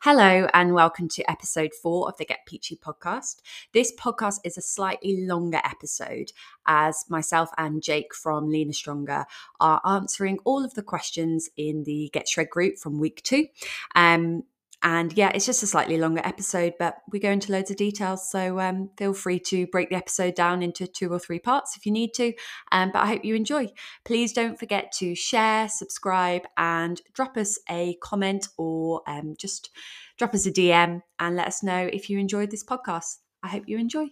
Hello, and welcome to episode four of the Get Peachy podcast. This podcast is a slightly longer episode as myself and Jake from Leaner Stronger are answering all of the questions in the Get Shred group from week two. Um, and yeah, it's just a slightly longer episode, but we go into loads of details. So um, feel free to break the episode down into two or three parts if you need to. Um, but I hope you enjoy. Please don't forget to share, subscribe, and drop us a comment or um, just drop us a DM and let us know if you enjoyed this podcast. I hope you enjoy.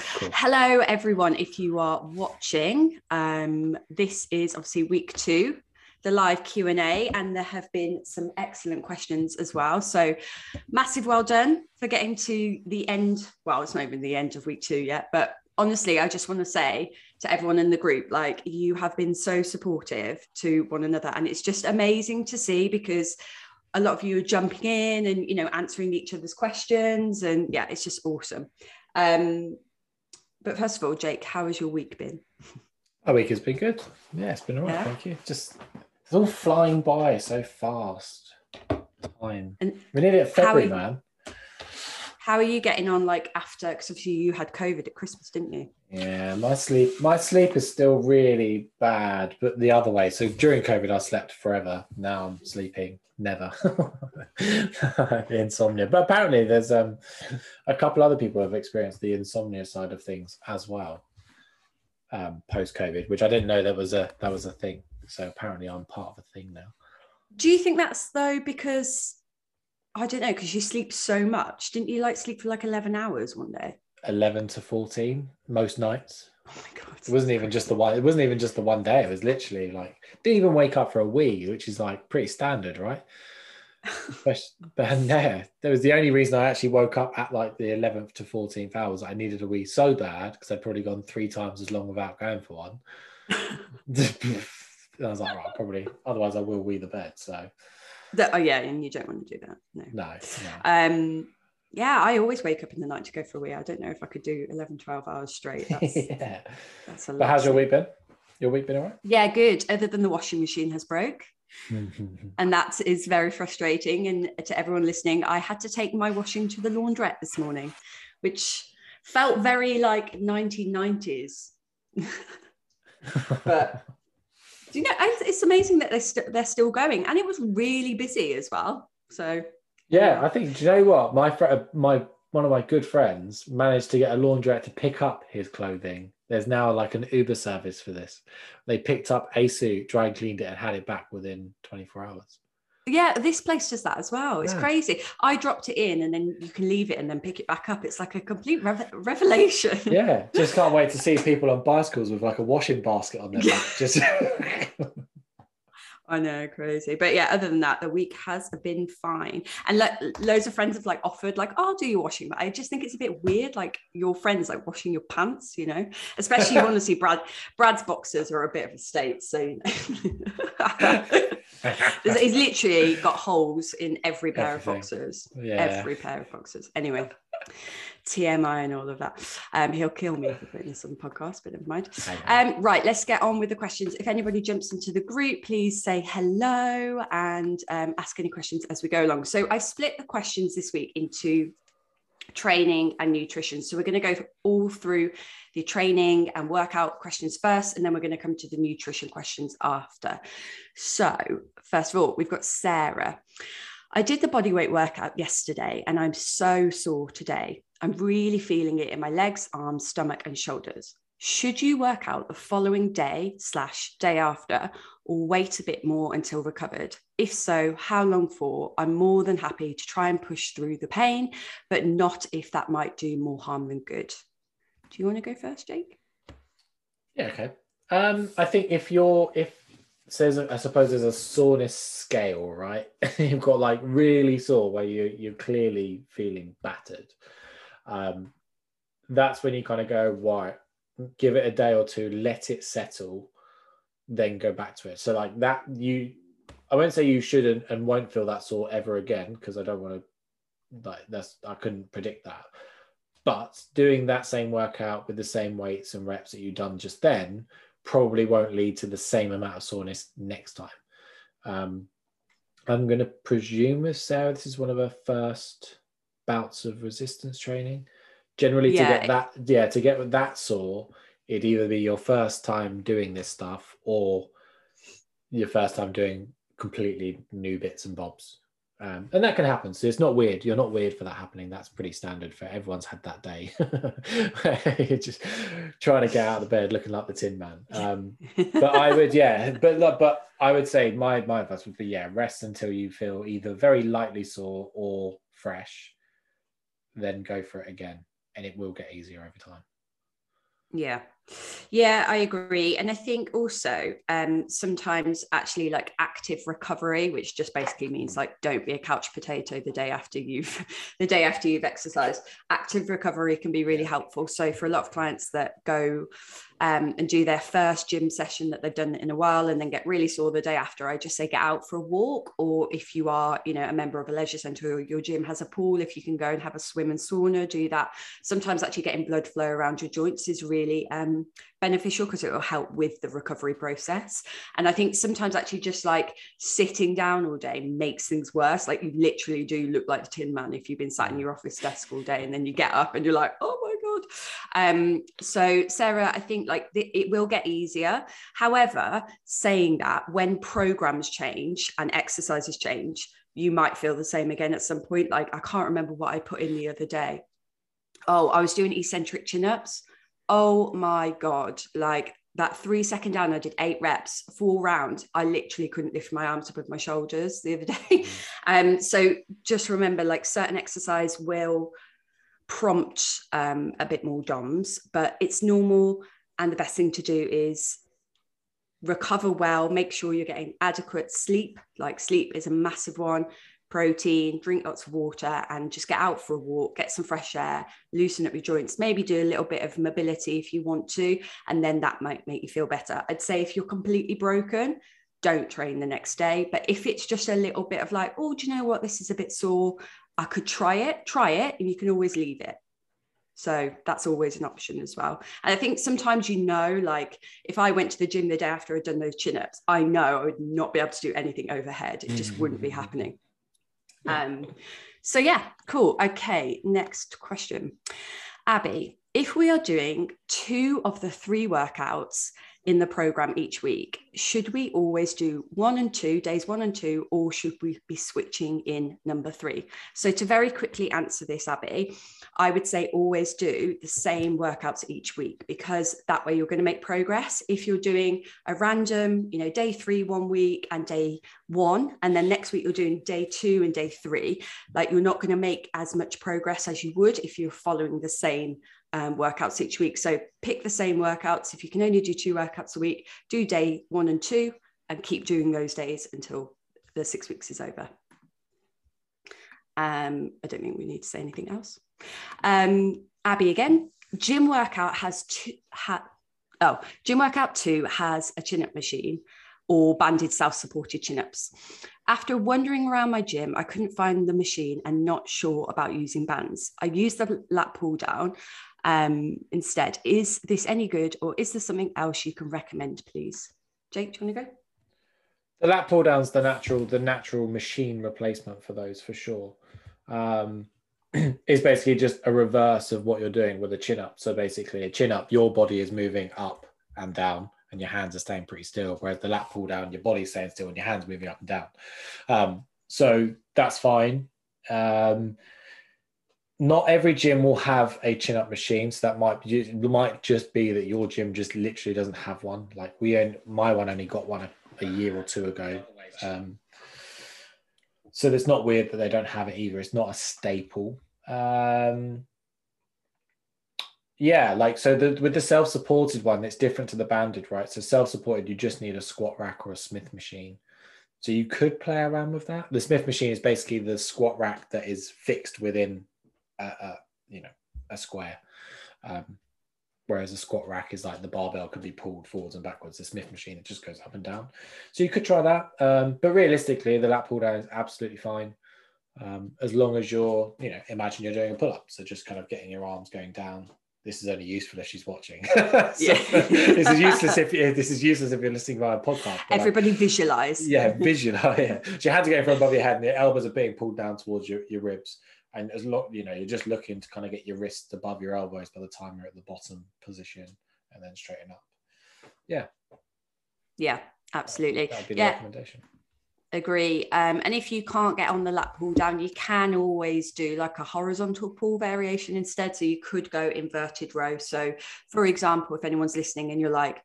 Cool. Hello, everyone. If you are watching, um, this is obviously week two the live q&a and there have been some excellent questions as well. So massive well done for getting to the end. Well it's not even the end of week two yet but honestly i just want to say to everyone in the group like you have been so supportive to one another and it's just amazing to see because a lot of you are jumping in and you know answering each other's questions and yeah it's just awesome. Um but first of all jake how has your week been? Our week has been good. Yeah it's been all right yeah. thank you. Just it's all flying by so fast. Time. And we need it February, you, man. How are you getting on? Like after, because obviously you had COVID at Christmas, didn't you? Yeah, my sleep, my sleep is still really bad, but the other way. So during COVID, I slept forever. Now I'm sleeping never. insomnia, but apparently there's um a couple other people have experienced the insomnia side of things as well. Um, post COVID, which I didn't know that was a that was a thing. So apparently, I'm part of a thing now. Do you think that's though because I don't know because you sleep so much? Didn't you like sleep for like eleven hours one day? Eleven to fourteen most nights. Oh my god! It wasn't even just the one. It wasn't even just the one day. It was literally like didn't even wake up for a wee, which is like pretty standard, right? but yeah, that was the only reason I actually woke up at like the 11th to 14th hours. I needed a wee so bad because I'd probably gone three times as long without going for one. I was like, right, probably. Otherwise, I will wee the bed. So. That, oh yeah, and you don't want to do that. No. No. no. Um. Yeah, I always wake up in the night to go for a wee. I don't know if I could do 11, 12 hours straight. That's, yeah. That's a lot. but how's your week been? Your week been all right? Yeah, good. Other than the washing machine has broke. and that is very frustrating. And to everyone listening, I had to take my washing to the laundrette this morning, which felt very like 1990s. but do you know? It's amazing that they're st- they're still going, and it was really busy as well. So yeah, I think. Do you know what? My friend, uh, my one of my good friends managed to get a laundrette to pick up his clothing. There's now like an Uber service for this. They picked up a suit, dry cleaned it, and had it back within 24 hours. Yeah, this place does that as well. It's yeah. crazy. I dropped it in and then you can leave it and then pick it back up. It's like a complete revelation. Yeah, just can't wait to see people on bicycles with like a washing basket on their back. Just I know, crazy. But yeah, other than that, the week has been fine. And like loads of friends have like offered, like, oh, I'll do your washing. But I just think it's a bit weird, like your friends like washing your pants, you know. Especially you want to see Brad Brad's boxers are a bit of a state. So you know. he's literally got holes in every pair Everything. of boxers. Yeah. Every pair of boxers. Anyway. TMI and all of that. Um, he'll kill me for putting this on the podcast, but never mind. Um, right, let's get on with the questions. If anybody jumps into the group, please say hello and um, ask any questions as we go along. So I've split the questions this week into training and nutrition. So we're going to go all through the training and workout questions first, and then we're going to come to the nutrition questions after. So, first of all, we've got Sarah. I did the bodyweight workout yesterday and I'm so sore today. I'm really feeling it in my legs, arms, stomach, and shoulders. Should you work out the following day slash day after or wait a bit more until recovered? If so, how long for? I'm more than happy to try and push through the pain, but not if that might do more harm than good. Do you want to go first, Jake? Yeah, okay. Um, I think if you're if says I suppose there's a soreness scale, right? You've got like really sore where you you're clearly feeling battered. Um, that's when you kind of go, right, give it a day or two, let it settle, then go back to it. So like that, you, I won't say you shouldn't and won't feel that sore ever again because I don't want to, like that's I couldn't predict that. But doing that same workout with the same weights and reps that you've done just then probably won't lead to the same amount of soreness next time. Um, I'm going to presume with Sarah, this is one of her first bouts of resistance training. Generally, Yeah. to get that, yeah, to get that sore, it'd either be your first time doing this stuff or your first time doing completely new bits and bobs. Um, and that can happen. So it's not weird. You're not weird for that happening. That's pretty standard for everyone's had that day. You're just trying to get out of the bed looking like the Tin Man. Um, but I would, yeah. But but I would say my my advice would be, yeah, rest until you feel either very lightly sore or fresh, then go for it again, and it will get easier over time. Yeah. Yeah, I agree. And I think also um, sometimes actually like active recovery, which just basically means like don't be a couch potato the day after you've the day after you've exercised. Active recovery can be really helpful. So for a lot of clients that go um, and do their first gym session that they've done in a while and then get really sore the day after, I just say get out for a walk. Or if you are, you know, a member of a leisure centre or your gym has a pool, if you can go and have a swim and sauna, do that. Sometimes actually getting blood flow around your joints is really um, beneficial because it will help with the recovery process. And I think sometimes actually just like sitting down all day makes things worse. Like you literally do look like the Tin Man if you've been sat in your office desk all day and then you get up and you're like, oh my god. Um, so Sarah, I think like the, it will get easier. However, saying that when programs change and exercises change, you might feel the same again at some point. Like I can't remember what I put in the other day. Oh, I was doing eccentric chin ups oh my god like that three second down i did eight reps four rounds i literally couldn't lift my arms above my shoulders the other day. Um so just remember like certain exercise will prompt um a bit more doms but it's normal. And the best thing to do is recover well make sure you're getting adequate sleep. Like sleep is a massive one protein, drink lots of water, and just get out for a walk, get some fresh air, loosen up your joints, maybe do a little bit of mobility if you want to, and then that might make you feel better. I'd say if you're completely broken, don't train the next day. But if it's just a little bit of like, oh, do you know what? This is a bit sore. I could try it, try it, and you can always leave it. So that's always an option as well. And I think sometimes you know, like if I went to the gym the day after I'd done those chin ups, I know I would not be able to do anything overhead. It just wouldn't be mm. happening. Um, so yeah, cool. Okay, next question. Abby, if we are doing two of the three workouts in the program each week, should we always do one and two, days one and two, or should we be switching in number three? So, to very quickly answer this, Abby, I would say always do the same workouts each week because that way you're going to make progress. If you're doing a random, you know, day three one week and day one, and then next week you're doing day two and day three, like you're not going to make as much progress as you would if you're following the same um, workouts each week. So pick the same workouts. If you can only do two workouts a week, do day one and two and keep doing those days until the six weeks is over. Um, I don't think we need to say anything else. Um, Abby again, gym workout has two, ha, oh, gym workout two has a chin up machine or banded self-supported chin-ups. After wandering around my gym, I couldn't find the machine and not sure about using bands. I used the lat pull down um, instead. Is this any good or is there something else you can recommend, please? Jake, do you want to go? The lat pull down's the natural, the natural machine replacement for those for sure. Um, is basically just a reverse of what you're doing with a chin up. So basically, a chin up, your body is moving up and down, and your hands are staying pretty still. Whereas the lat pull down, your body's staying still and your hands moving up and down. Um, so that's fine. Um, not every gym will have a chin up machine, so that might be, might just be that your gym just literally doesn't have one. Like we, own, my one only got one a, a year or two ago. Um, so it's not weird that they don't have it either. It's not a staple. Um, yeah, like so the, with the self-supported one, it's different to the banded, right? So self-supported, you just need a squat rack or a Smith machine. So you could play around with that. The Smith machine is basically the squat rack that is fixed within, a, a you know, a square. Um, whereas a squat rack is like the barbell could be pulled forwards and backwards. The Smith machine it just goes up and down. So you could try that, um, but realistically, the lat pull down is absolutely fine um, as long as you're, you know, imagine you're doing a pull up. So just kind of getting your arms going down this is only useful if she's watching. so, this is useless if this is useless if you're listening via podcast. Everybody like, visualize. Yeah, visualize. Yeah. So you had to go from above your head, and your elbows are being pulled down towards your, your ribs. And as lot you know, you're just looking to kind of get your wrists above your elbows by the time you're at the bottom position, and then straighten up. Yeah. Yeah, absolutely. That would be the yeah. recommendation agree um, and if you can't get on the lat pull down you can always do like a horizontal pull variation instead so you could go inverted row so for example if anyone's listening and you're like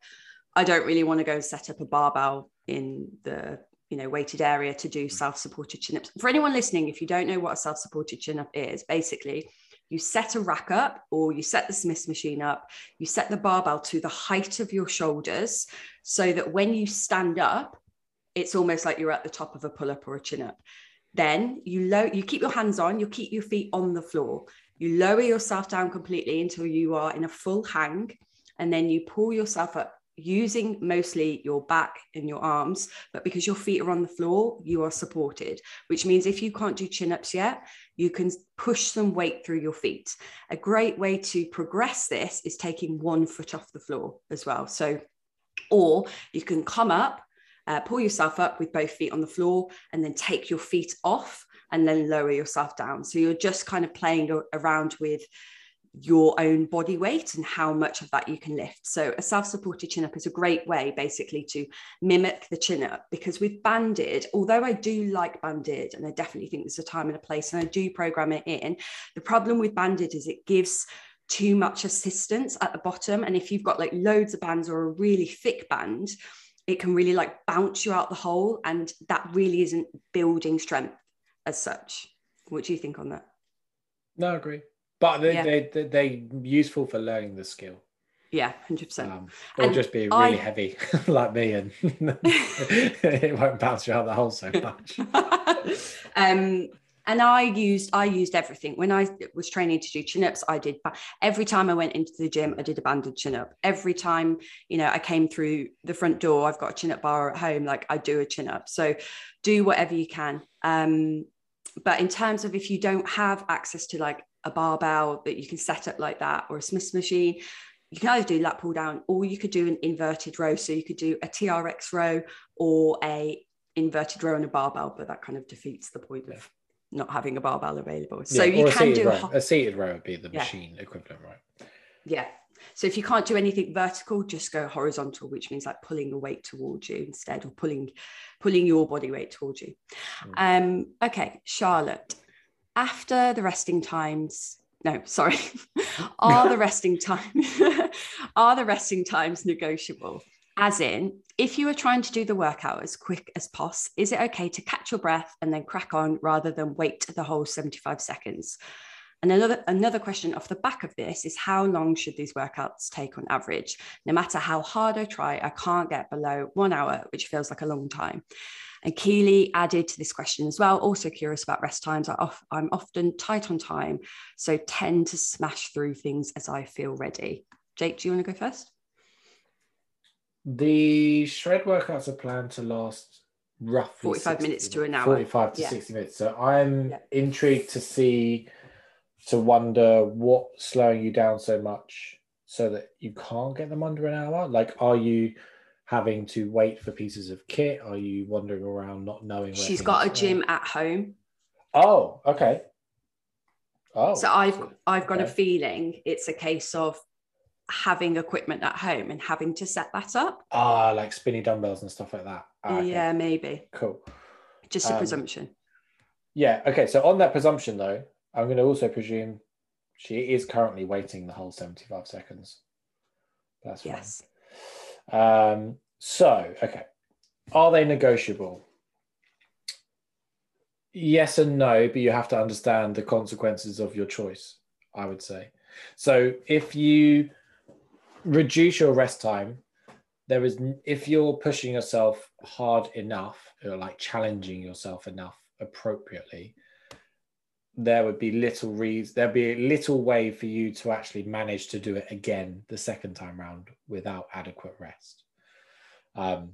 i don't really want to go set up a barbell in the you know weighted area to do mm. self-supported chin-ups for anyone listening if you don't know what a self-supported chin-up is basically you set a rack up or you set the Smiths machine up, you set the barbell to the height of your shoulders so that when you stand up, it's almost like you're at the top of a pull up or a chin up. Then you low, you keep your hands on, you keep your feet on the floor. You lower yourself down completely until you are in a full hang, and then you pull yourself up using mostly your back and your arms, but because your feet are on the floor, you are supported, which means if you can't do chin ups yet, you can push some weight through your feet. A great way to progress this is taking one foot off the floor as well. So, or you can come up uh, pull yourself up with both feet on the floor and then take your feet off and then lower yourself down. So you're just kind of playing around with your own body weight and how much of that you can lift. So a self-supported chin up is a great way basically to mimic the chin up because with banded, although I do like banded and I definitely think there's a time and a place and I do program it in, the problem with banded is it gives too much assistance at the bottom. And if you've got like loads of bands or a really thick band, it can really like bounce you out the hole and that really isn't building strength as such. What do you think on that? No I agree but they, yeah. they, they, they're useful for learning the skill yeah 100% um, or and just be really I... heavy like me and it won't bounce you out the hole so much um and I used I used everything when I was training to do chin ups. I did every time I went into the gym, I did a banded chin up. Every time you know I came through the front door, I've got a chin up bar at home. Like I do a chin up. So do whatever you can. Um, but in terms of if you don't have access to like a barbell that you can set up like that or a Smiths machine, you can either do lat pull down or you could do an inverted row. So you could do a TRX row or a inverted row and a barbell, but that kind of defeats the point of not having a barbell available. So yeah, you can do row. a seated row would be the yeah. machine equivalent, right? Yeah. So if you can't do anything vertical, just go horizontal, which means like pulling the weight towards you instead, or pulling pulling your body weight towards you. Mm. Um, okay, Charlotte. After the resting times, no, sorry, are the resting time are the resting times negotiable? As in, if you are trying to do the workout as quick as possible, is it okay to catch your breath and then crack on rather than wait the whole 75 seconds? And another, another question off the back of this is how long should these workouts take on average? No matter how hard I try, I can't get below one hour, which feels like a long time. And Keely added to this question as well, also curious about rest times. I am often tight on time, so tend to smash through things as I feel ready. Jake, do you want to go first? The shred workouts are planned to last roughly 45 minutes to an hour. 45 to yeah. 60 minutes. So I'm yeah. intrigued to see, to wonder what's slowing you down so much so that you can't get them under an hour. Like, are you having to wait for pieces of kit? Are you wandering around not knowing She's got a gym at home. Oh, okay. Oh. So I've I've got okay. a feeling it's a case of having equipment at home and having to set that up. Ah, like spinny dumbbells and stuff like that. Ah, okay. Yeah, maybe. Cool. Just a um, presumption. Yeah. Okay. So on that presumption, though, I'm going to also presume she is currently waiting the whole 75 seconds. That's fine. Yes. Um, so, okay. Are they negotiable? Yes and no, but you have to understand the consequences of your choice, I would say. So if you reduce your rest time there is if you're pushing yourself hard enough or like challenging yourself enough appropriately there would be little reason there'd be a little way for you to actually manage to do it again the second time round without adequate rest um,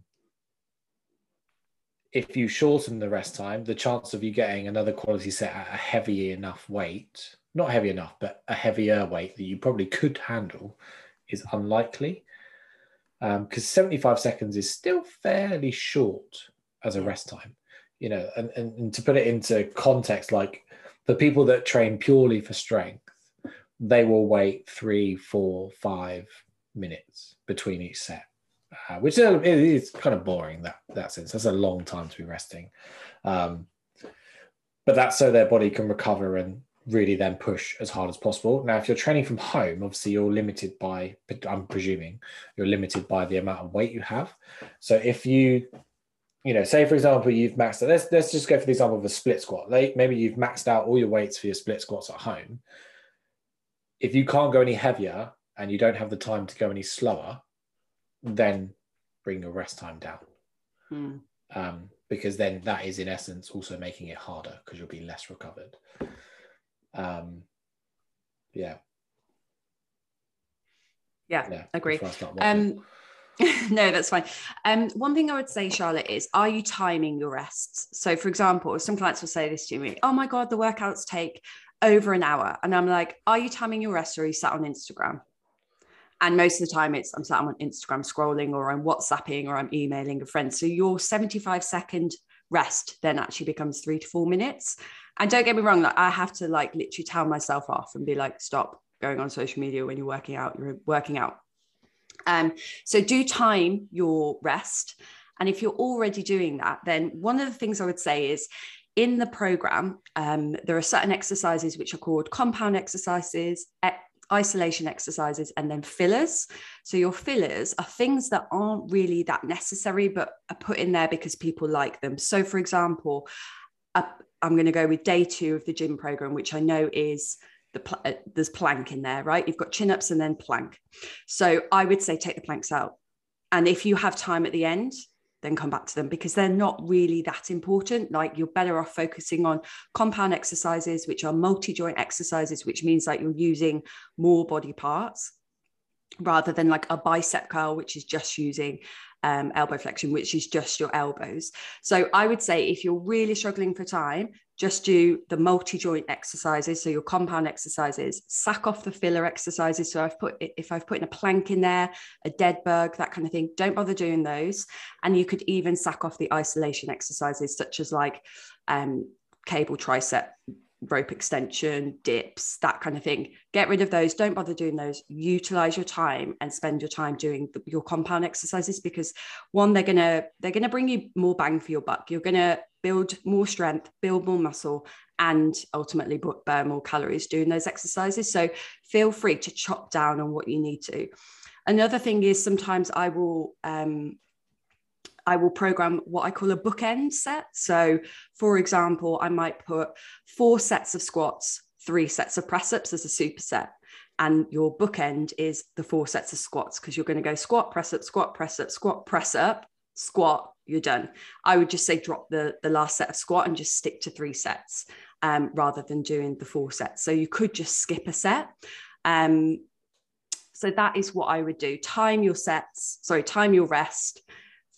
if you shorten the rest time, the chance of you getting another quality set at a heavy enough weight, not heavy enough, but a heavier weight that you probably could handle is unlikely. Because um, 75 seconds is still fairly short as a rest time, you know, and, and, and to put it into context, like the people that train purely for strength, they will wait three, four, five minutes between each set uh, which is kind of boring that that sense. That's a long time to be resting, um, but that's so their body can recover and really then push as hard as possible. Now, if you're training from home, obviously you're limited by. I'm presuming you're limited by the amount of weight you have. So if you you know, say for example, you've maxed out. Let's let's just go for the example of a split squat. Like maybe you've maxed out all your weights for your split squats at home. If you can't go any heavier and you don't have the time to go any slower, then bring your rest time down. Mm. Um, because then that is in essence also making it harder because you'll be less recovered. Um, yeah. Yeah, yeah agree. Um, no, that's fine. Um, one thing I would say, Charlotte, is are you timing your rests? So, for example, some clients will say this to me, oh my God, the workouts take over an hour. And I'm like, are you timing your rest or are you sat on Instagram? And most of the time, it's I'm sat on Instagram scrolling, or I'm WhatsApping, or I'm emailing a friend. So your 75 second rest then actually becomes three to four minutes. And don't get me wrong, like I have to like literally tell myself off and be like, stop going on social media when you're working out. You're working out. Um, so do time your rest. And if you're already doing that, then one of the things I would say is in the program, um, there are certain exercises which are called compound exercises, isolation exercises and then fillers. So your fillers are things that aren't really that necessary, but are put in there because people like them. So, for example, i am going to go with day two of the gym program, which I know is the pl- uh, there's plank in there, right? You've got chin ups and then plank. So I would say take the planks out. And if you have time at the end, then come back to them because they're not really that important. Like you're better off focusing on compound exercises, which are multi joint exercises, which means like you're using more body parts rather than like a bicep curl, which is just using um, elbow flexion, which is just your elbows. So I would say if you're really struggling for time, just do the multi-joint exercises. So your compound exercises sack off the filler exercises. So i've put if i've put in a plank in there a dead bug that kind of thing don't bother doing those. And you could even sack off the isolation exercises such as like um, cable tricep rope extension, dips, that kind of thing. Get rid of those. Don't bother doing those. Utilize your time and spend your time doing the, your compound exercises because one, they're gonna they're gonna bring you more bang for your buck. You're gonna build more strength, build more muscle, and ultimately burn more calories doing those exercises. So feel free to chop down on what you need to. Another thing is sometimes I will um, I will program what I call a bookend set. So, for example, I might put four sets of squats, three sets of press ups as a superset. And your bookend is the four sets of squats because you're going to go squat, press up, squat, press up, squat, press up, squat, you're done. I would just say drop the, the last set of squat and just stick to three sets um, rather than doing the four sets. So you could just skip a set. Um, so that is what I would do. Time your sets, sorry, time your rest,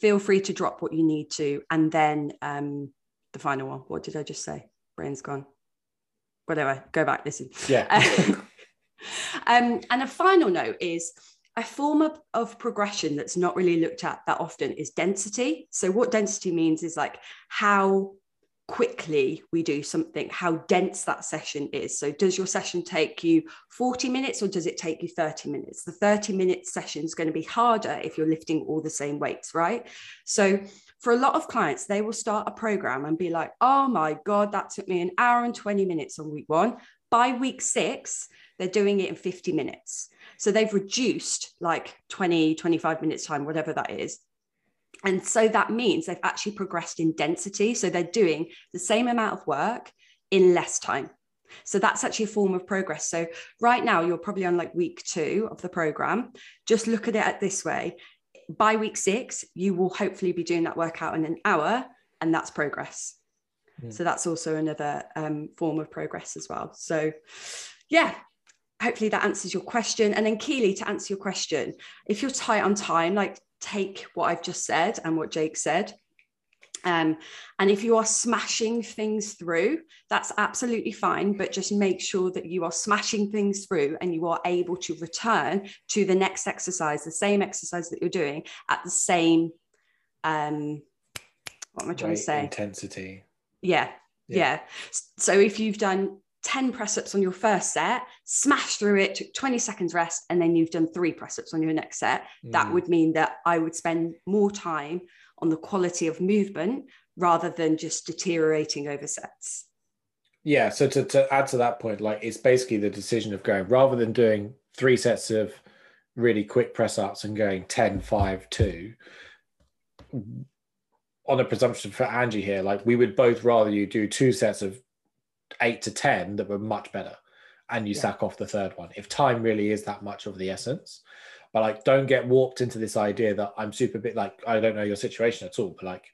feel free to drop what you need to. And then um, the final one, what did I just say? Brain's gone. Whatever, go back, listen. Yeah. um, and a final note is a form of, of progression that's not really looked at that often is density. So, what density means is like how quickly we do something, how dense that session is. So, does your session take you 40 minutes or does it take you 30 minutes? The 30 minute session is going to be harder if you're lifting all the same weights, right? So, for a lot of clients, they will start a program and be like, oh my God, that took me an hour and 20 minutes on week one. By week six, they're doing it in 50 minutes. So they've reduced like 20, 25 minutes time, whatever that is, and so that means they've actually progressed in density. So they're doing the same amount of work in less time. So that's actually a form of progress. So right now, you're probably on like week two of the program. Just look at it this way. By week six, you will hopefully be doing that workout in an hour, and that's progress. Yeah. So that's also another um, form of progress as well. So, yeah, hopefully that answers your question. And then, Keely, to answer your question, if you're tight on time, like take what I've just said and what Jake said Um, and if you are smashing things through, that's absolutely fine, but just make sure that you are smashing things through and you are able to return to the next exercise, the same exercise that you're doing at the same, um, what am I trying Rate, to say? Intensity. Yeah, Yeah. yeah. So if you've done 10 press ups on your first set, smash through it, took 20 seconds rest, and then you've done three press ups on your next set, that Mm. would mean that I would spend more time on the quality of movement rather than just deteriorating over sets. Yeah. So to, to add to that point, like it's basically the decision of going rather than doing three sets of really quick press ups and going 10, 5, 2, on a presumption for Angie here, like we would both rather you do two sets of eight to 10 that were much better and you Yeah. sack off the third one if time really is that much of the essence. But like, don't get warped into this idea that I'm super bit like, I don't know your situation at all, but like,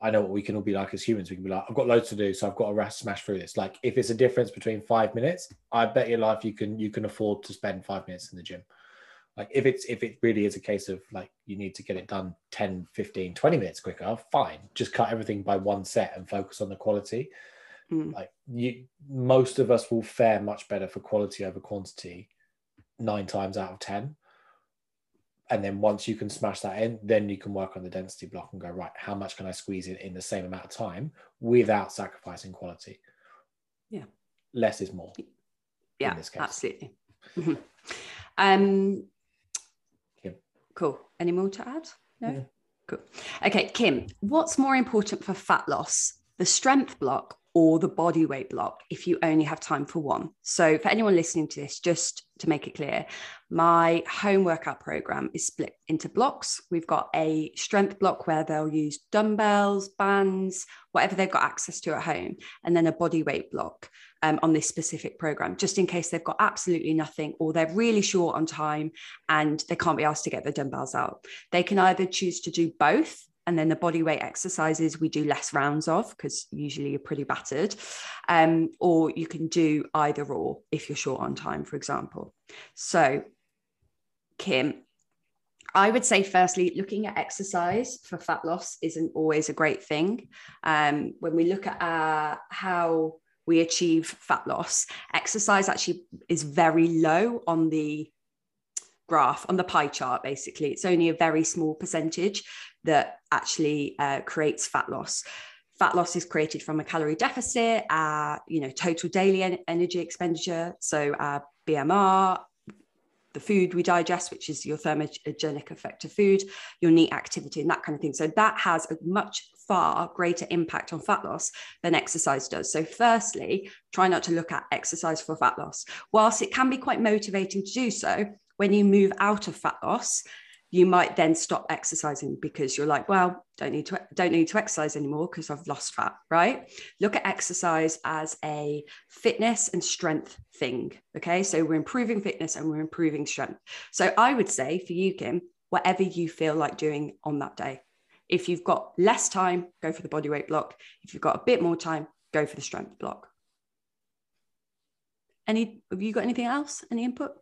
I know what we can all be like as humans. We can be like, I've got loads to do, so I've got to smash through this. Like, if it's a difference between five minutes, I bet your life you can you can afford to spend five minutes in the gym. Like, if it's if it really is a case of like you need to get it done 10, 15, 20 minutes quicker, fine. Just cut everything by one set and focus on the quality. Mm. Like you, most of us will fare much better for quality over quantity nine times out of ten and then once you can smash that in then you can work on the density block and go right how much can i squeeze in in the same amount of time without sacrificing quality Yeah. less is more Yeah, this case. absolutely. Mhm. Um, Kim. Cool. Any more to add? No. Yeah. Cool. Okay, Kim, what's more important for fat loss, the strength block or the body weight block if you only have time for one? So, for anyone listening to this, just to make it clear, my home workout program is split into blocks. We've got a strength block where they'll use dumbbells, bands, whatever they've got access to at home, and then a body weight block um, on this specific program, just in case they've got absolutely nothing or they're really short on time and they can't be asked to get the dumbbells out. They can either choose to do both. And then the body weight exercises we do less rounds of because usually you're pretty battered. Um, or you can do either or if you're short on time, for example. So, Kim, I would say, firstly, looking at exercise for fat loss isn't always a great thing. Um, when we look at uh, how we achieve fat loss, exercise actually is very low on the graph, on the pie chart, basically. It's only a very small percentage that actually uh, creates fat loss. Fat loss is created from a calorie deficit, uh, you know, total daily en- energy expenditure. So our BMR, the food we digest, which is your thermogenic effect of food, your NEAT activity, and that kind of thing. So that has a much far greater impact on fat loss than exercise does. So, firstly, try not to look at exercise for fat loss. Whilst it can be quite motivating to do so, when you move out of fat loss, you might then stop exercising because you're like, well, don't need to don't need to exercise anymore because I've lost fat, right? Look at exercise as a fitness and strength thing. Okay. So we're improving fitness and we're improving strength. So I would say for you, Kim, whatever you feel like doing on that day. If you've got less time, go for the body weight block. If you've got a bit more time, go for the strength block. Any have you got anything else? Any input?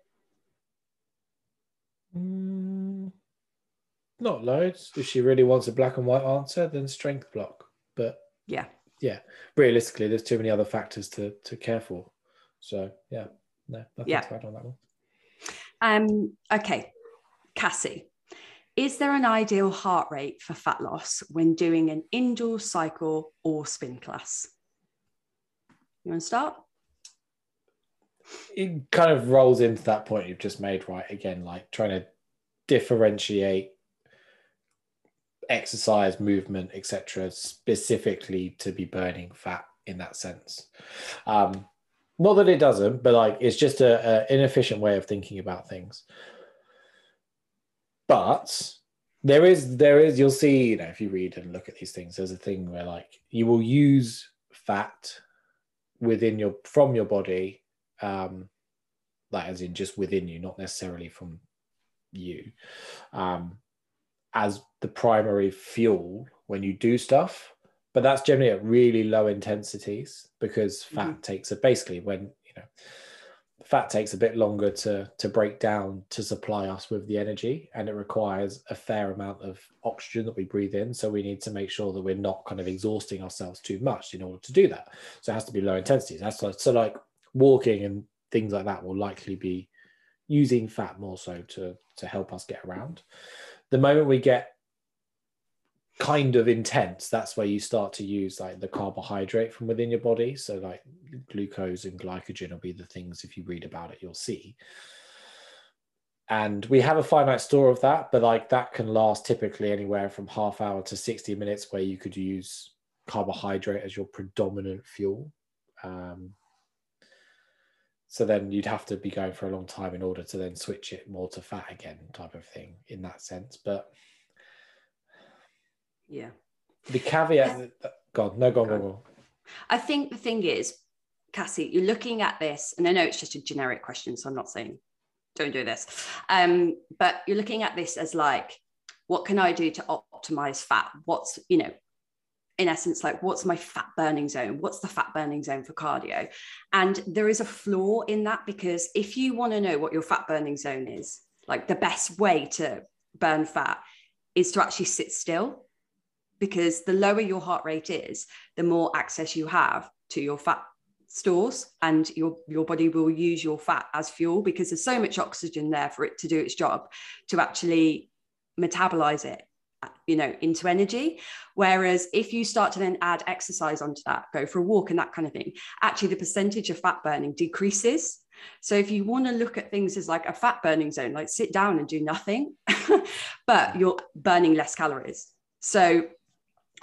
Mm, not loads if she really wants a black and white answer then strength block but Yeah. yeah realistically there's too many other factors to to care for so yeah no nothing Yeah. to add on that one Um, okay, Cassie, is there an ideal heart rate for fat loss when doing an indoor cycle or spin class? You want to start? It kind of rolls into that point you've just made right? Again like trying to differentiate exercise movement etc specifically to be burning fat in that sense. Um not that it doesn't but like it's just a, a inefficient way of thinking about things. But there is there is you'll see you know if you read and look at these things there's a thing where like you will use fat within your from your body um like as in just within you not necessarily from you. Um as the primary fuel when you do stuff but that's generally at really low intensities because fat takes a basically when you know fat takes a bit longer to to break down to supply us with the energy and it requires a fair amount of oxygen that we breathe in. So we need to make sure that we're not kind of exhausting ourselves too much in order to do that. So it has to be low intensity that's like, so like walking and things like that will likely be using fat more so to to help us get around. The moment we get kind of intense that's where you start to use like the carbohydrate from within your body. So like glucose and glycogen will be the things if you read about it you'll see. And we have a finite store of that but like that can last typically anywhere from half hour to 60 minutes where you could use carbohydrate as your predominant fuel. Um, so then you'd have to be going for a long time in order to then switch it more to fat again type of thing in that sense but yeah. The caveat, God, no, go on, go on, go on. I think the thing is, Cassie, you're looking at this, and I know it's just a generic question, so I'm not saying don't do this. Um, but you're looking at this as like, what can I do to optimize fat? What's, you know, in essence, like what's my fat burning zone? What's the fat burning zone for cardio? And there is a flaw in that because if you want to know what your fat burning zone is, like the best way to burn fat is to actually sit still because the lower your heart rate is, the more access you have to your fat stores and your your body will use your fat as fuel because there's so much oxygen there for it to do its job to actually metabolize it you know into energy. Whereas if you start to then add exercise onto that go for a walk and that kind of thing actually the percentage of fat burning decreases. So if you want to look at things as like a fat burning zone like sit down and do nothing but you're burning less calories. So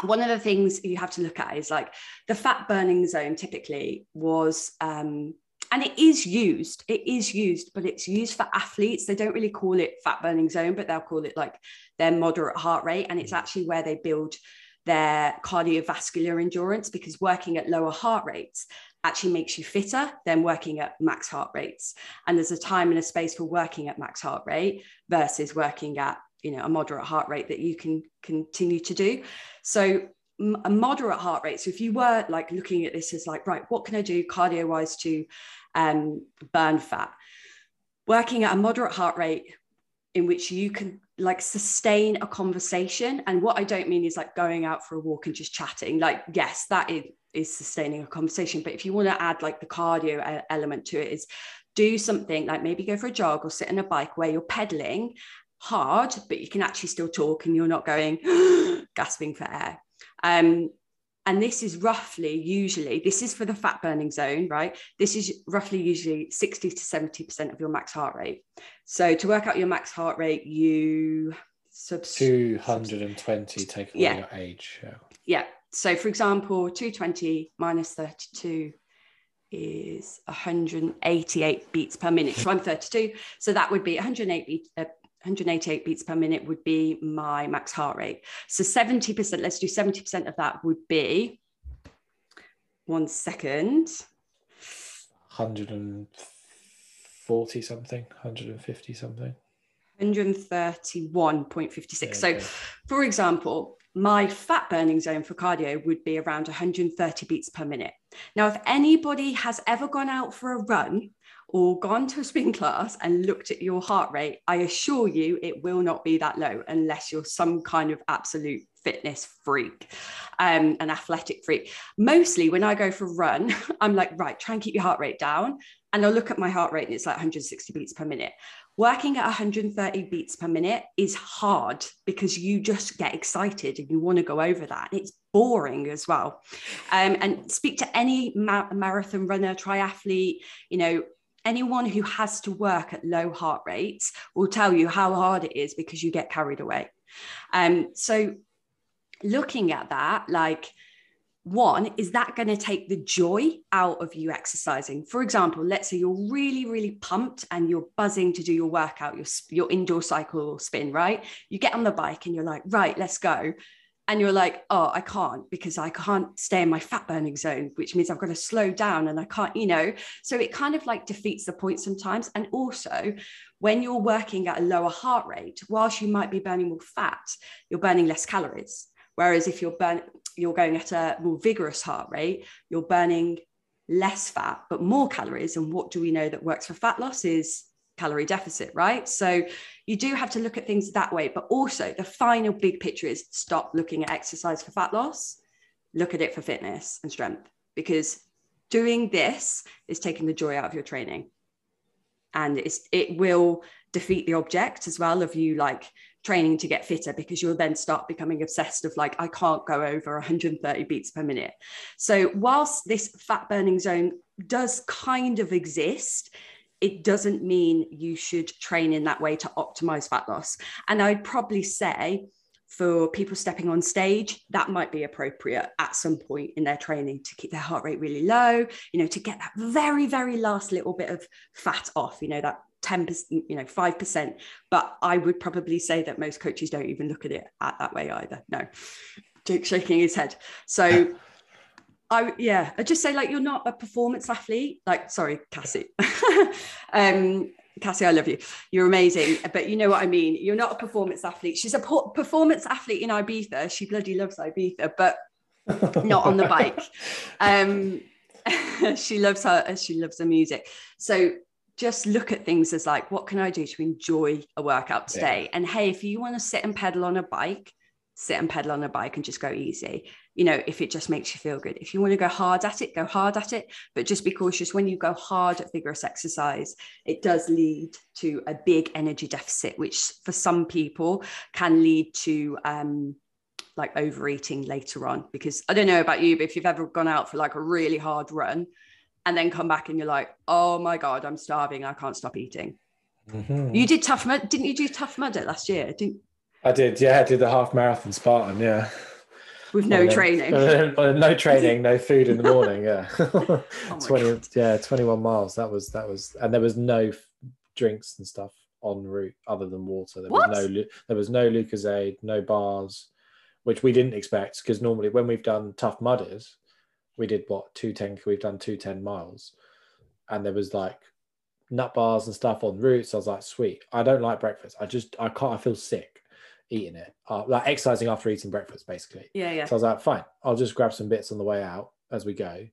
one of the things you have to look at is like the fat burning zone typically was um, and it is used it is used but it's used for athletes. They don't really call it fat burning zone but they'll call it like their moderate heart rate. And it's mm. actually where they build their cardiovascular endurance because working at lower heart rates actually makes you fitter than working at max heart rates. And there's a time and a space for working at max heart rate versus working at you know a moderate heart rate that you can continue to do. So a moderate heart rate. So if you were like looking at this as like right what can i do cardio wise to um, burn fat? Working at a moderate heart rate in which you can like sustain a conversation. And what i don't mean is like going out for a walk and just chatting. Like yes that is is sustaining a conversation. But if you want to add like the cardio element to it is do something like maybe go for a jog or sit on a bike where you're pedaling hard, but you can actually still talk and you're not going gasping for air. Um, and this is roughly usually this is for the fat burning zone right this is roughly usually 60 to 70 percent of your max heart rate so to work out your max heart rate you subs- 220 take away yeah. your age yeah. yeah so for example 220 minus 32 is 188 beats per minute so i'm 32 so that would be 108 beats, uh, 188 beats per minute would be my max heart rate. So 70%, let's do 70% of that would be one second. 140 something, 150 something. 131.56. Yeah, so, for example, my fat burning zone for cardio would be around 130 beats per minute. Now, if anybody has ever gone out for a run or gone to a spin class and looked at your heart rate, I assure you it will not be that low unless you're some kind of absolute fitness freak, um, an athletic freak. Mostly when I go for a run, I'm like, right, try and keep your heart rate down. And I'll look at my heart rate and it's like 160 beats per minute. Working at 130 beats per minute is hard because you just get excited and you want to go over that. It's boring as well. Um, and speak to any ma- marathon runner, triathlete, you know, anyone who has to work at low heart rates will tell you how hard it is because you get carried away. Um, so, looking at that, like, one, is that going to take the joy out of you exercising? For example, let's say you're really, really pumped and you're buzzing to do your workout, your, your indoor cycle or spin, right? You get on the bike and you're like, right, let's go and you're like, oh, I can't because I can't stay in my fat burning zone, which means I've got to slow down and I can't, you know. So it kind of like defeats the point sometimes. And also, when you're working at a lower heart rate, whilst you might be burning more fat, you're burning less calories. Whereas if you're burn, you're going at a more vigorous heart rate, you're burning less fat but more calories and what do we know that works for fat loss is calorie deficit right? So you do have to look at things that way but also the final big picture is stop looking at exercise for fat loss look at it for fitness and strength because doing this is taking the joy out of your training. And it's it will defeat the object as well of you like training to get fitter because you'll then start becoming obsessed of like i can't go over 130 beats per minute. So whilst this fat burning zone does kind of exist it doesn't mean you should train in that way to optimize fat loss. And i'd probably say for people stepping on stage that might be appropriate at some point in their training to keep their heart rate really low you know to get that very very last little bit of fat off you know that 10% you know 5% but i would probably say that most coaches don't even look at it at that way either. No jake shaking his head. So i yeah i just say like you're not a performance athlete like sorry cassie um Cassie, I love you. You're amazing. But you know what I mean? You're not a performance athlete. She's a performance athlete in Ibiza. She bloody loves Ibiza, but not on the bike. Um, she loves her, she loves the music. So just look at things as like, what can I do to enjoy a workout today? Yeah. And hey, if you want to sit and pedal on a bike, sit and pedal on a bike and just go easy. You know, if it just makes you feel good. If you want to go hard at it, go hard at it. But just be cautious when you go hard at vigorous exercise, it does lead to a big energy deficit, which for some people can lead to um, like overeating later on. Because I don't know about you, but if you've ever gone out for like a really hard run and then come back and you're like, oh my God, I'm starving. I can't stop eating. Mm-hmm. You did tough mud, didn't you do tough mudder last year? Didn't I did, yeah, I did the half marathon Spartan, yeah. With no training. Uh, no training, no food in the morning, yeah. oh 20 God. yeah, 21 miles. That was that was and there was no drinks and stuff en route other than water. There what? was no there was no Lucozade, no bars, which we didn't expect because normally when we've done tough mudders, we did what two ten. We've done two ten miles, and there was like nut bars and stuff on routes. So I was like, sweet. I don't like breakfast. I just I can't. I feel sick eating it. Uh, like exercising after eating breakfast, basically. Yeah, yeah. So I was like, fine. I'll just grab some bits on the way out as we go.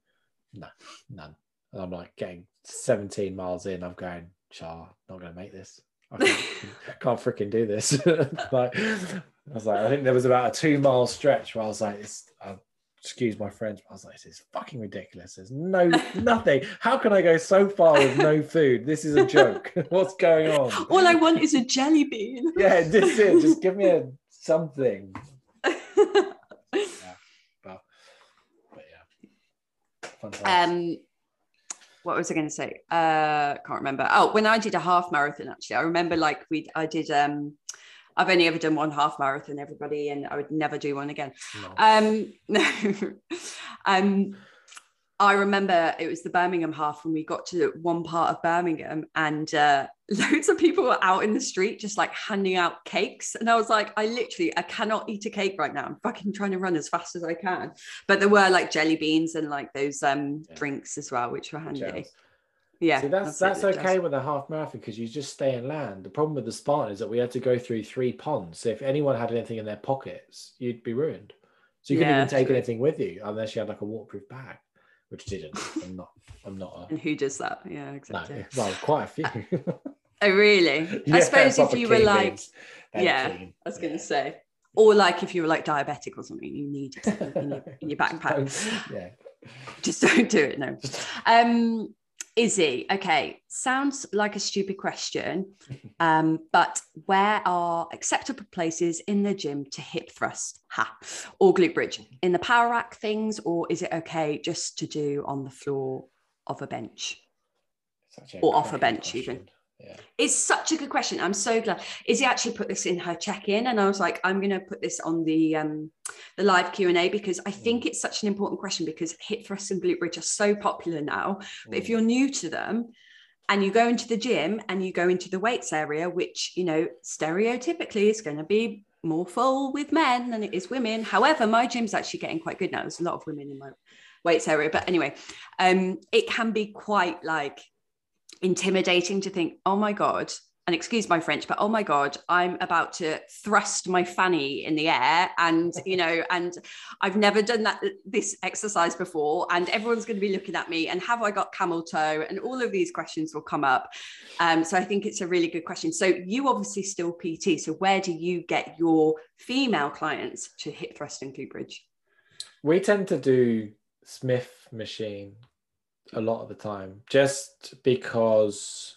No, none. And I'm like getting 17 miles in. I'm going, Char, not going to make this. I can't, can't freaking do this. like, I was like, I think there was about a two mile stretch where I was like, it's, I excuse my French, I was like, this is fucking ridiculous. There's no nothing. How can I go so far with no food? This is a joke. What's going on? All I want is a jelly bean. yeah, this it. Just give me a something. yeah, but, but yeah. Um what was I going to say? Uh can't remember. Oh, when I did a half marathon actually, I remember like we I did um I've only ever done one half marathon, everybody, and I would never do one again. No. Um, no. um, I remember it was the Birmingham half when we got to one part of Birmingham and uh, loads of people were out in the street just like handing out cakes. And I was like, I literally, I cannot eat a cake right now. I'm fucking trying to run as fast as I can. But there were like jelly beans and like those um, yeah. drinks as well, which were handy. Yeah. See, that's that's okay with a half marathon because you just stay in land. The problem with the Spartan is that we had to go through three ponds. So if anyone had anything in their pockets, you'd be ruined. So you couldn't even take true. anything with you unless you had like a waterproof bag, which didn't. I'm not. I'm not. A... And who does that? Yeah, exactly. No, well, quite a few. oh, really? yeah, I suppose if you were like, yeah, clean. I was going to yeah. say, or like if you were like diabetic or something, you need it in your, in your backpack. yeah. Just don't do it. No. Um, Izzy, okay, sounds like a stupid question, um, but where are acceptable places in the gym to hip thrust, ha, or glute bridge? In the power rack things, or is it okay just to do on the floor of a bench or off a bench question. even? Yeah. It's such a good question. I'm so glad. Izzy actually put this in her check-in, and I was like, I'm going to put this on the um, the live Q and A because I think mm. it's such an important question because hip thrust and glute bridge are so popular now. But if mm. you're new to them, and you go into the gym and you go into the weights area, which you know stereotypically is going to be more full with men than it is women. However, my gym's actually getting quite good now. There's a lot of women in my weights area, but anyway, um, it can be quite like intimidating to think, oh my God, and excuse my French, but oh my God, I'm about to thrust my fanny in the air. And, you know, and I've never done that, this exercise before. And everyone's going to be looking at me and have I got camel toe? And all of these questions will come up. Um, so I think it's a really good question. So you obviously still PT. So where do you get your female clients to hip thrust and bridge? We tend to do Smith machine a lot of the time just because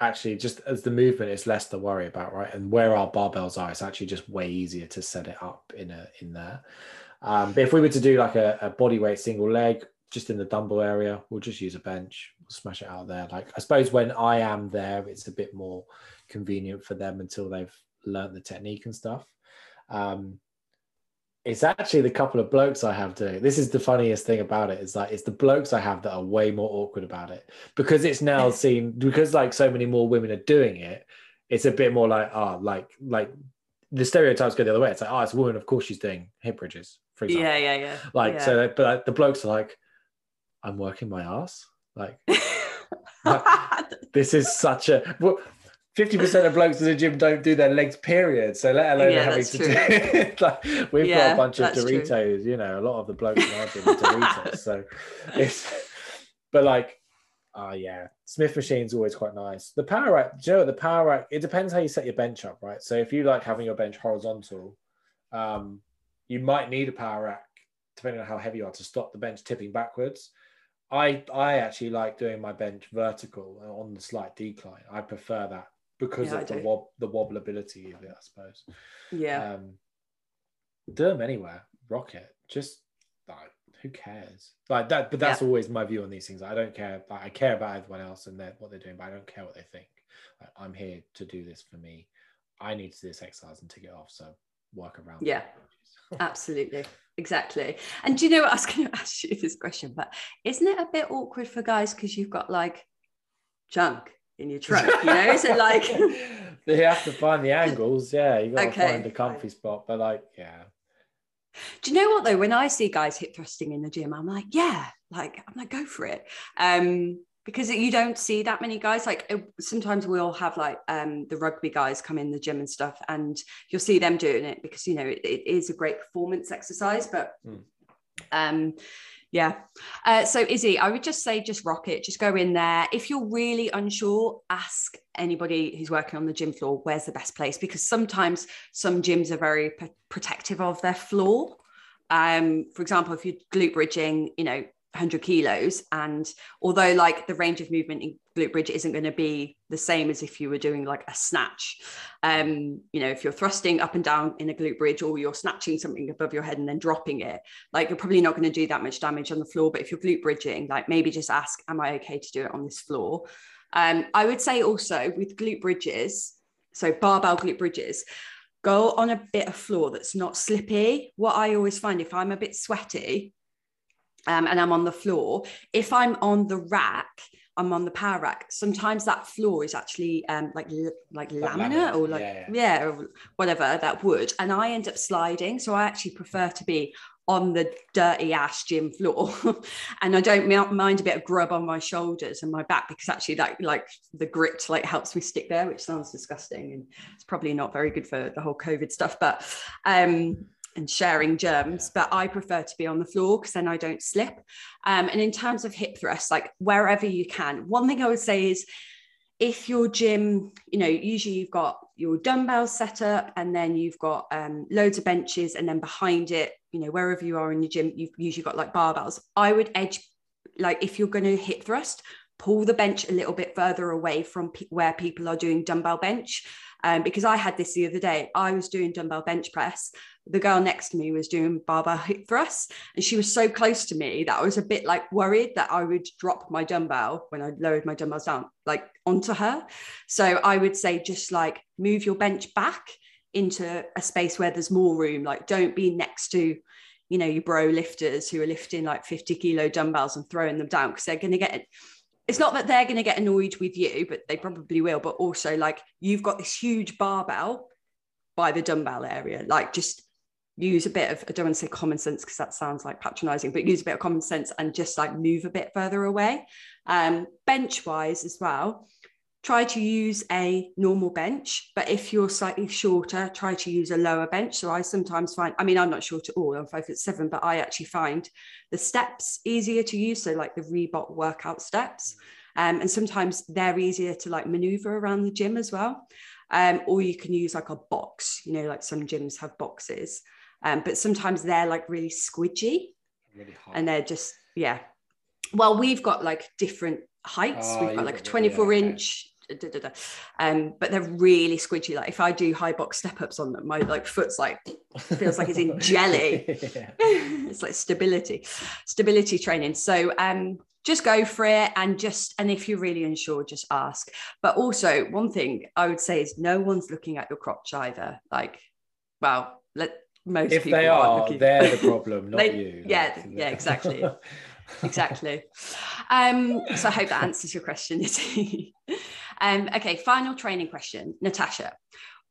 actually just as the movement is less to worry about right? And where our barbells are it's actually just way easier to set it up in a in there. Um, but if we were to do like a, a body weight single leg just in the dumbbell area we'll just use a bench we'll smash it out there. Like i suppose when i am there it's a bit more convenient for them until they've learned the technique and stuff. Um, it's actually the couple of blokes I have doing. This is the funniest thing about it. it. Is like it's the blokes I have that are way more awkward about it because it's now seen because like so many more women are doing it. It's a bit more like ah oh, like like the stereotypes go the other way. It's like oh it's a woman, of course she's doing hip bridges. For example, yeah, yeah, yeah. Like yeah. so, but like, the blokes are like, I'm working my ass. Like, like this is such a well, fifty percent of blokes in the gym don't do their legs, period. So let alone yeah, having to true. do it. like, we've yeah, got a bunch of Doritos. True. You know, a lot of the blokes in our gym are Doritos. so it's, but like, oh yeah, Smith machine's always quite nice. The power rack, do you know, the power rack. It depends how you set your bench up, right? So if you like having your bench horizontal, um, you might need a power rack depending on how heavy you are to stop the bench tipping backwards. I I actually like doing my bench vertical on the slight decline. I prefer that because yeah, of the wob the wobbleability of it, I suppose. Yeah. Um, do them anywhere, rocket. Just like who cares? Like that, but that's yeah. always my view on these things. I don't care. Like, I care about everyone else and what they're doing, but I don't care what they think. Like, I'm here to do this for me. I need to do this exercise and tick it off. So work around. Yeah. Absolutely. Exactly. And do you know what I was going to ask you this question, but isn't it a bit awkward for guys because you've got like junk in your trunk, you know? so like you have to find the angles, yeah. You gotta okay, find a comfy spot. But like, yeah. Do you know what though? When I see guys hip thrusting in the gym, I'm like, yeah, like I'm like, go for it. Um, because you don't see that many guys like sometimes we'll have like um, the rugby guys come in the gym and stuff and you'll see them doing it because you know it, it is a great performance exercise but mm. um yeah. Uh, so, Izzy, I would just say just rock it, just go in there. If you're really unsure, ask anybody who's working on the gym floor where's the best place because sometimes some gyms are very p- protective of their floor. Um, for example, if you're glute bridging, you know, 100 kilos. And although like the range of movement in glute bridge isn't going to be the same as if you were doing like a snatch um you know if you're thrusting up and down in a glute bridge or you're snatching something above your head and then dropping it like you're probably not going to do that much damage on the floor. But if you're glute bridging like maybe just ask am i okay to do it on this floor? Um i would say also with glute bridges so barbell glute bridges go on a bit of floor that's not slippy. What i always find if i'm a bit sweaty um, and I'm on the floor. If I'm on the rack, I'm on the power rack. Sometimes that floor is actually um, like like laminate, or like yeah, yeah. yeah, or whatever that wood, and I end up sliding. So I actually prefer to be on the dirty ash gym floor, and I don't mind a bit of grub on my shoulders and my back because actually that like the grit like helps me stick there, which sounds disgusting and it's probably not very good for the whole COVID stuff, but um and sharing germs, but I prefer to be on the floor because then I don't slip. Um, and in terms of hip thrusts, like wherever you can, one thing I would say is if your gym, you know, usually you've got your dumbbells set up and then you've got um, loads of benches, and then behind it, you know, wherever you are in your gym, you've usually got like barbells. I would edge, like if you're going to hip thrust, pull the bench a little bit further away from pe- where people are doing dumbbell bench. Um, because I had this the other day. I was doing dumbbell bench press the girl next to me was doing barbell hip thrusts and she was so close to me that I was a bit like worried that I would drop my dumbbell when I lowered my dumbbells down like onto her. So I would say just like move your bench back into a space where there's more room. Like don't be next to, you know, your bro lifters who are lifting like 50 kilo dumbbells and throwing them down because they're going to get it's not that they're going to get annoyed with you, but they probably will. But also, like, you've got this huge barbell by the dumbbell area. Like, just use a bit of I don't want to say common sense because that sounds like patronizing, but use a bit of common sense and just like move a bit further away. Um, bench wise as well, try to use a normal bench. But if you're slightly shorter, try to use a lower bench. So I sometimes find, I mean, I'm not short at all, I'm five foot seven, but I actually find the steps easier to use. So like the Reebok workout steps. Um, and sometimes they're easier to like maneuver around the gym as well. Um, or you can use like a box, you know, like some gyms have boxes. Um, but sometimes they're like really squidgy Really and they're just, yeah. Well, we've got like different heights. Oh, we've got like a 24 yeah, inch. da, da, da. Um, but they're really squidgy. Like if I do high box step ups on them, my like foot's like feels like it's in jelly. It's like stability, stability training. So um, just go for it, and just and if you're really unsure, just ask. But also, one thing I would say is no one's looking at your crotch either. Like, well, let most If people they are, looking. they're the problem, not They- you. yeah, Like, yeah, exactly. exactly. Um, so I hope that answers your question, um, okay, final training question, Natasha.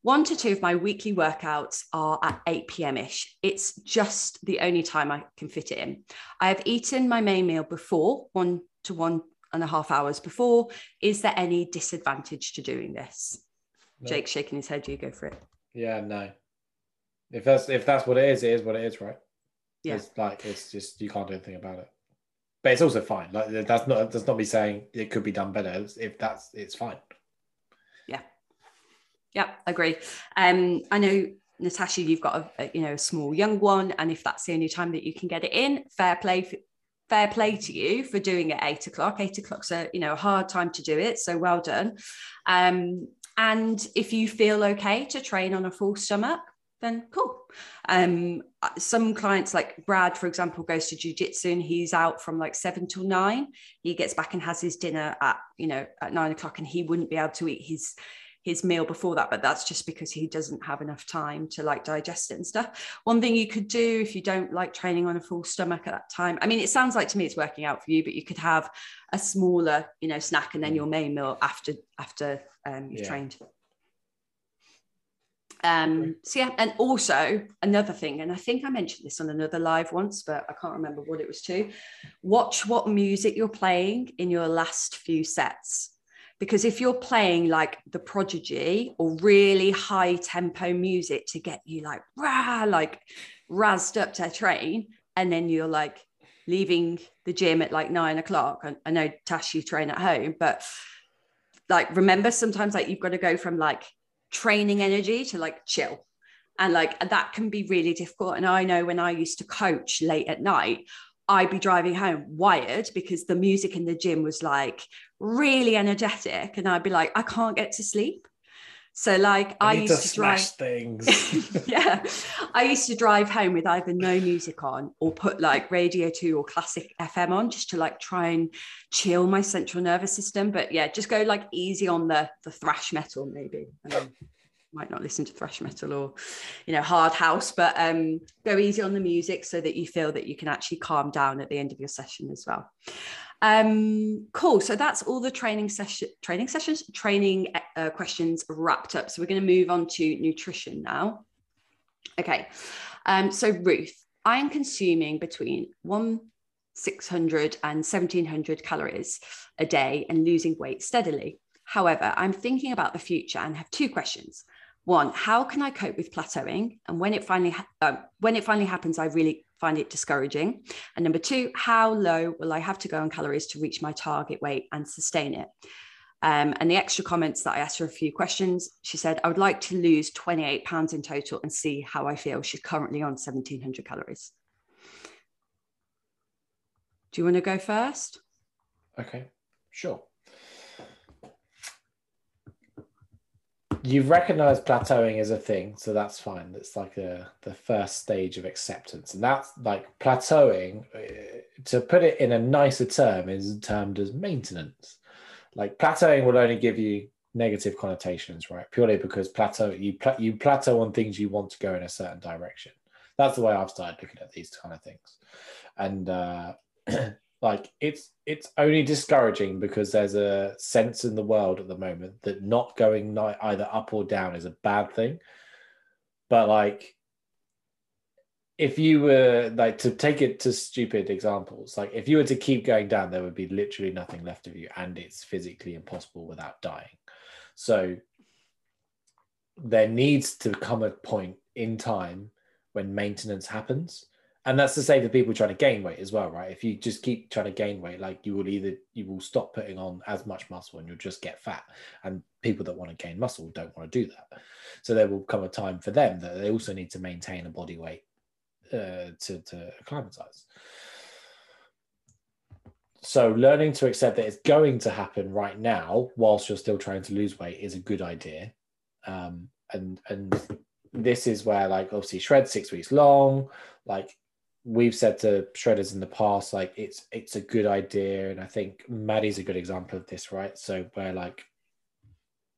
One to two of my weekly workouts are at 8 p.m. ish. It's just the only time I can fit it in. I have eaten my main meal before, one to one and a half hours before. Is there any disadvantage to doing this? No. Jake's shaking his head. Do you go for it. Yeah, no. If that's if that's what it is, it is what it is, right? Yeah. It's like it's just you can't do anything about it. But it's also fine. Like that's not that's not me saying it could be done better. If that's it's fine. Yeah, Yeah, agree. Um, I know Natasha, you've got a, a you know a small young one, and if that's the only time that you can get it in, fair play. For, fair play to you for doing it eight o'clock. Eight o'clock's a you know a hard time to do it, so well done. Um, and if you feel okay to train on a full stomach, then cool. Um, some clients like Brad, for example, goes to jujitsu and he's out from like seven till nine. He gets back and has his dinner at you know at nine o'clock, and he wouldn't be able to eat his his meal before that but that's just because he doesn't have enough time to like digest it and stuff one thing you could do if you don't like training on a full stomach at that time i mean it sounds like to me it's working out for you but you could have a smaller you know snack and then your main meal after after um, you've Yeah. trained um so yeah and also another thing and i think i mentioned this on another live once but i can't remember what it was to watch what music you're playing in your last few sets. Because if you're playing like the prodigy or really high tempo music to get you like rah like razzed up to train and then you're like leaving the gym at like nine o'clock I, I know tash you train at home but like remember sometimes like you've got to go from like training energy to like chill. And like that can be really difficult. And i know when i used to coach late at night I'd be driving home wired because the music in the gym was like really energetic, and I'd be like, I can't get to sleep. So, like, I, I, used to to, drive. things. yeah, I used to drive home with either no music on or put like Radio 2 or classic FM on just to like try and chill my central nervous system. But yeah, just go like easy on the the thrash metal, maybe. I might not listen to thrash metal or you know hard house but um go easy on the music so that you feel that you can actually calm down at the end of your session as well um cool. So that's all the training session training sessions training uh, questions wrapped up. So we're going to move on to nutrition now. Okay. Um so ruth i am consuming between one 600 and 1700 calories a day and losing weight steadily. However i'm thinking about the future and have two questions. One how can i cope with plateauing? And when it finally ha- uh, when it finally happens i really find it discouraging. And number two how low will i have to go on calories to reach my target weight and sustain it? Um, and the extra comments that i asked her a few questions she said i would like to lose 28 pounds in total and see how i feel. She's currently on 1700 calories. Do you want to go first? Okay, sure. You've recognized plateauing as a thing, so that's fine. That's like a, the first stage of acceptance. And that's like plateauing, uh, to put it in a nicer term, is termed as maintenance. Like plateauing will only give you negative connotations, right? Purely because plateau you pla- you plateau on things you want to go in a certain direction. That's the way I've started looking at these kind of things. And uh like it's it's only discouraging because there's a sense in the world at the moment that not going either up or down is a bad thing but like if you were like to take it to stupid examples, like if you were to keep going down, there would be literally nothing left of you, and it's physically impossible without dying. So there needs to come a point in time when maintenance happens. And that's the same for people trying to gain weight as well, right? If you just keep trying to gain weight, like you will either you will stop putting on as much muscle and you'll just get fat. And people that want to gain muscle don't want to do that. So there will come a time for them that they also need to maintain a body weight uh, to, to acclimatize. So learning to accept that it's going to happen right now, whilst you're still trying to lose weight, is a good idea. Um, and and this is where like obviously shred six weeks long. Like we've said to shredders in the past, like it's it's a good idea, and I think Maddie's a good example of this, right? So where like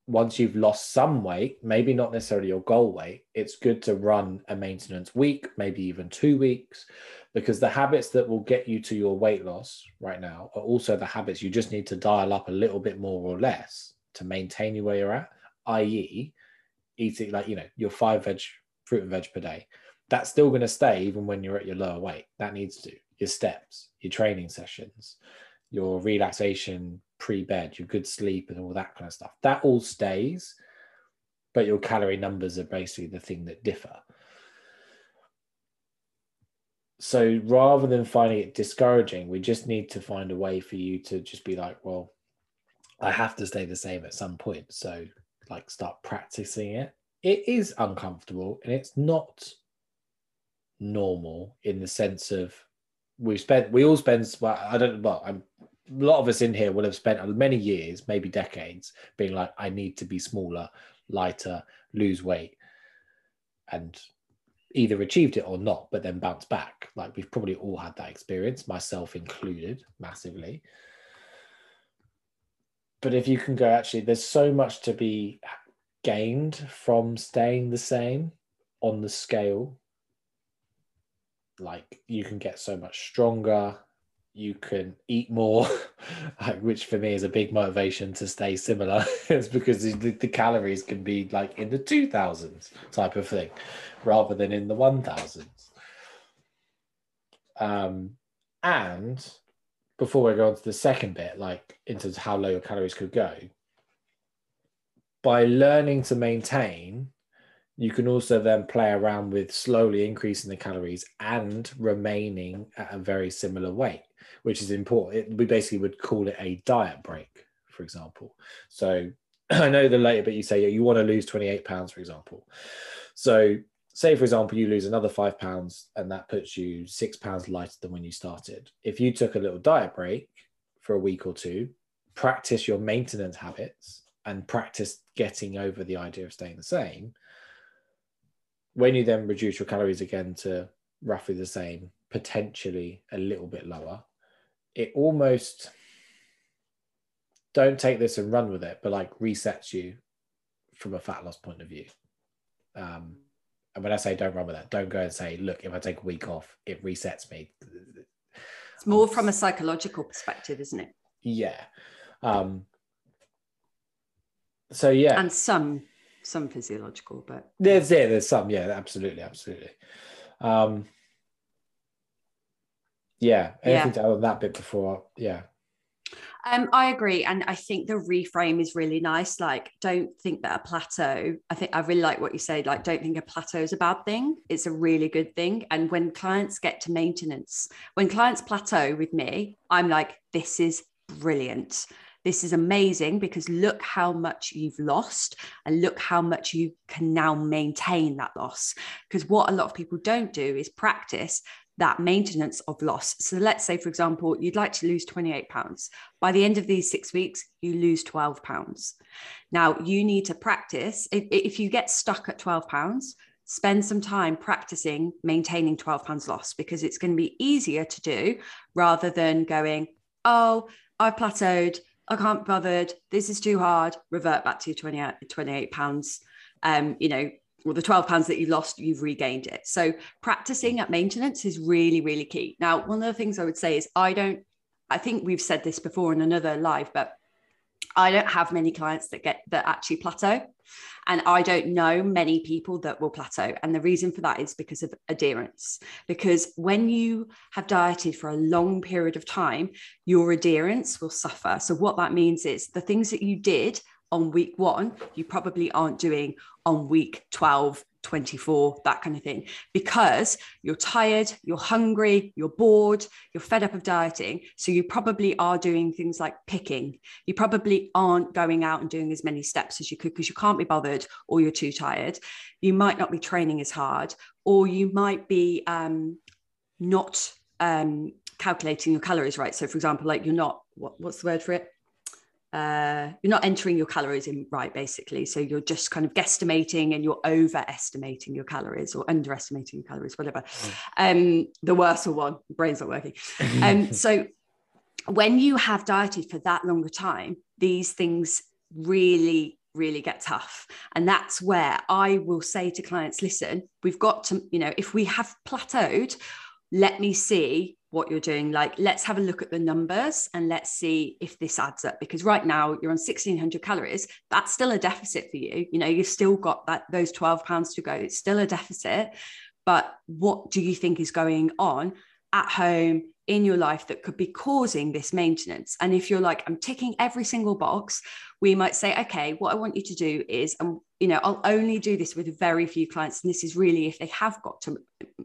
once you've lost some weight, maybe not necessarily your goal weight, it's good to run a maintenance week, maybe even two weeks, because the habits that will get you to your weight loss right now are also the habits you just need to dial up a little bit more or less to maintain you where you're at, i.e., eating like, you know, your five veg, fruit and veg per day. That's still going to stay even when you're at your lower weight. That needs to. Your steps, your training sessions, your relaxation pre-bed, your good sleep, and all that kind of stuff. That all stays, but your calorie numbers are basically the thing that differ. So rather than finding it discouraging, we just need to find a way for you to just be like, well, I have to stay the same at some point. So like start practicing it. It is uncomfortable and it's not normal in the sense of we spent we all spend well i don't well i'm a lot of us in here will have spent many years, maybe decades, being like, I need to be smaller, lighter, lose weight, and either achieved it or not, but then bounce back. Like we've probably all had that experience, myself included, massively. But if you can go, actually, there's so much to be gained from staying the same on the scale. Like you can get so much stronger, you can eat more, which for me is a big motivation to stay similar. it's because the, the, calories can be like in the 2000s type of thing rather than in the 1000s. Um, and before we go on to the second bit, like in terms of how low your calories could go, by learning to maintain, you can also then play around with slowly increasing the calories and remaining at a very similar weight which is important. It, we basically would call it a diet break, for example. So I know the later bit you say you want to lose 28 pounds, for example. So say, for example, you lose another five pounds and that puts you six pounds lighter than when you started. If you took a little diet break for a week or two, practice your maintenance habits and practice getting over the idea of staying the same, when you then reduce your calories again to roughly the same, potentially a little bit lower, it almost don't take this and run with it, but like resets you from a fat loss point of view. Um, and when I say don't run with that, don't go and say, look, if I take a week off, it resets me. It's more from a psychological perspective, isn't it? Yeah. Um, so yeah, and some some physiological, but there's yeah, there's some yeah, absolutely, absolutely. Um, yeah anything yeah. to add on that bit before yeah um, I agree. And I think the reframe is really nice. Like, don't think that a plateau, I think I really like what you say. like, don't think a plateau is a bad thing. It's a really good thing. And when clients get to maintenance, when clients plateau with me, I'm like, this is brilliant. This is amazing because look how much you've lost and look how much you can now maintain that loss. Because what a lot of people don't do is practice that maintenance of loss. So let's say, for example, you'd like to lose 28 pounds. By the end of these six weeks, you lose 12 pounds. Now, you need to practice. If, if you get stuck at 12 pounds, spend some time practicing maintaining 12 pounds loss because it's going to be easier to do rather than going, oh, I've plateaued. I can't be bothered. This is too hard. Revert back to 28, 28 pounds. Um, you know, or the 12 pounds that you lost, you've regained it. So practicing at maintenance is really, really key. Now, one of the things I would say is I don't, I think we've said this before in another live, but I don't have many clients that get that actually plateau. And I don't know many people that will plateau. And the reason for that is because of adherence. Because when you have dieted for a long period of time, your adherence will suffer. So, what that means is the things that you did on week one, you probably aren't doing on week 12, 24, that kind of thing, because you're tired, you're hungry, you're bored, you're fed up of dieting. So you probably are doing things like picking. You probably aren't going out and doing as many steps as you could because you can't be bothered or you're too tired. You might not be training as hard, or you might be um, not um, calculating your calories right. So, for example, like you're not, what, what's the word for it? Uh, you're not entering your calories in right basically. So you're just kind of guesstimating and you're overestimating your calories or underestimating your calories whatever. Mm. um the worse one brain's not working. Um so when you have dieted for that longer time these things really really get tough. And that's where i will say to clients listen we've got to you know if we have plateaued let me see what you're doing like let's have a look at the numbers and let's see if this adds up because right now you're on 1600 calories that's still a deficit for you. You know you've still got that those 12 pounds to go. It's still a deficit but what do you think is going on at home in your life that could be causing this maintenance. And if you're like i'm ticking every single box we might say okay what i want you to do is um, you know i'll only do this with very few clients. And this is really if they have got to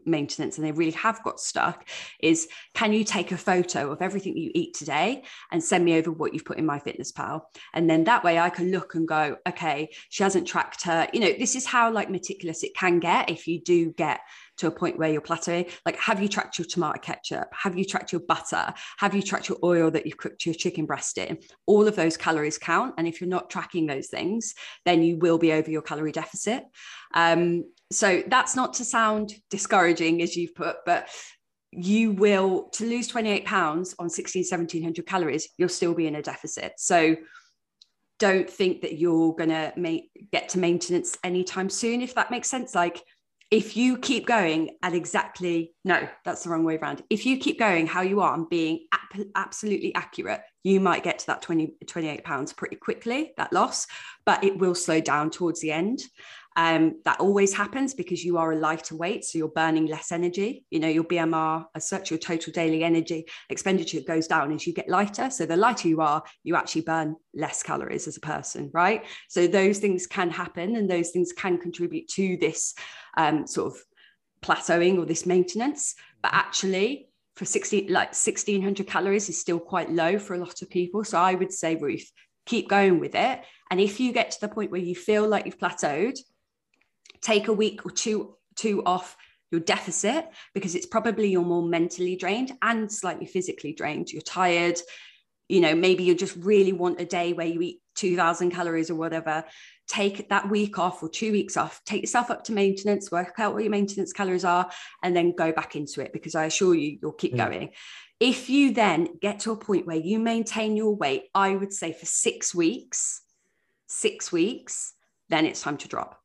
maintenance and they really have got stuck is can you take a photo of everything you eat today and send me over what you've put in MyFitnessPal? and then that way i can look and go okay she hasn't tracked her you know this is how like meticulous it can get if you do get to a point where you're plateauing. Like have you tracked your tomato ketchup? Have you tracked your butter? Have you tracked your oil that you've cooked your chicken breast in? All of those calories count and if you're not tracking those things then you will be over your calorie deficit. Um, so that's not to sound discouraging as you've put, but you will to lose 28 pounds on 16 1700 calories you'll still be in a deficit. So don't think that you're going to get to maintenance anytime soon if that makes sense. Like if you keep going at exactly no that's the wrong way around. If you keep going how you are and being ap- absolutely accurate you might get to that 20 28 pounds pretty quickly that loss but it will slow down towards the end um, that always happens because you are a lighter weight, so you're burning less energy. You know, your BMR, as such, your total daily energy expenditure goes down as you get lighter. So the lighter you are, you actually burn less calories as a person, right? So those things can happen, and those things can contribute to this um, sort of plateauing or this maintenance. But actually, for 60 like 1600 calories is still quite low for a lot of people so i would say ruth keep going with it and if you get to the point where you feel like you've plateaued take a week or two two off your deficit because it's probably you're more mentally drained and slightly physically drained. You're tired you know maybe you just really want a day where you eat 2000 calories or whatever. Take that week off or two weeks off. Take yourself up to maintenance work out what your maintenance calories are and then go back into it because i assure you you'll keep mm. going. If you then get to a point where you maintain your weight i would say for 6 weeks 6 weeks then it's time to drop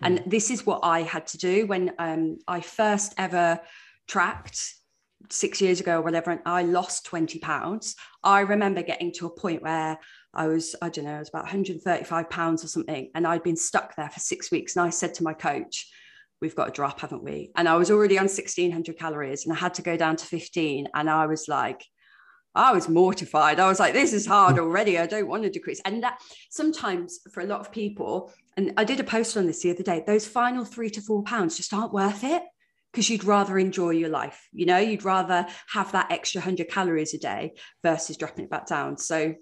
and mm. this is what I had to do when um, I first ever tracked six years ago or whatever, and I lost 20 pounds. I remember getting to a point where I was, I don't know, it was about 135 pounds or something. And I'd been stuck there for six weeks. And I said to my coach, We've got to drop, haven't we? And I was already on 1600 calories and I had to go down to 15. And I was like, I was mortified. I was like, this is hard mm. already. I don't want to decrease. And that sometimes for a lot of people, and I did a post on this the other day, those final three to four pounds just aren't worth it because you'd rather enjoy your life. You know, you'd rather have that extra 100 calories a day versus dropping it back down. So,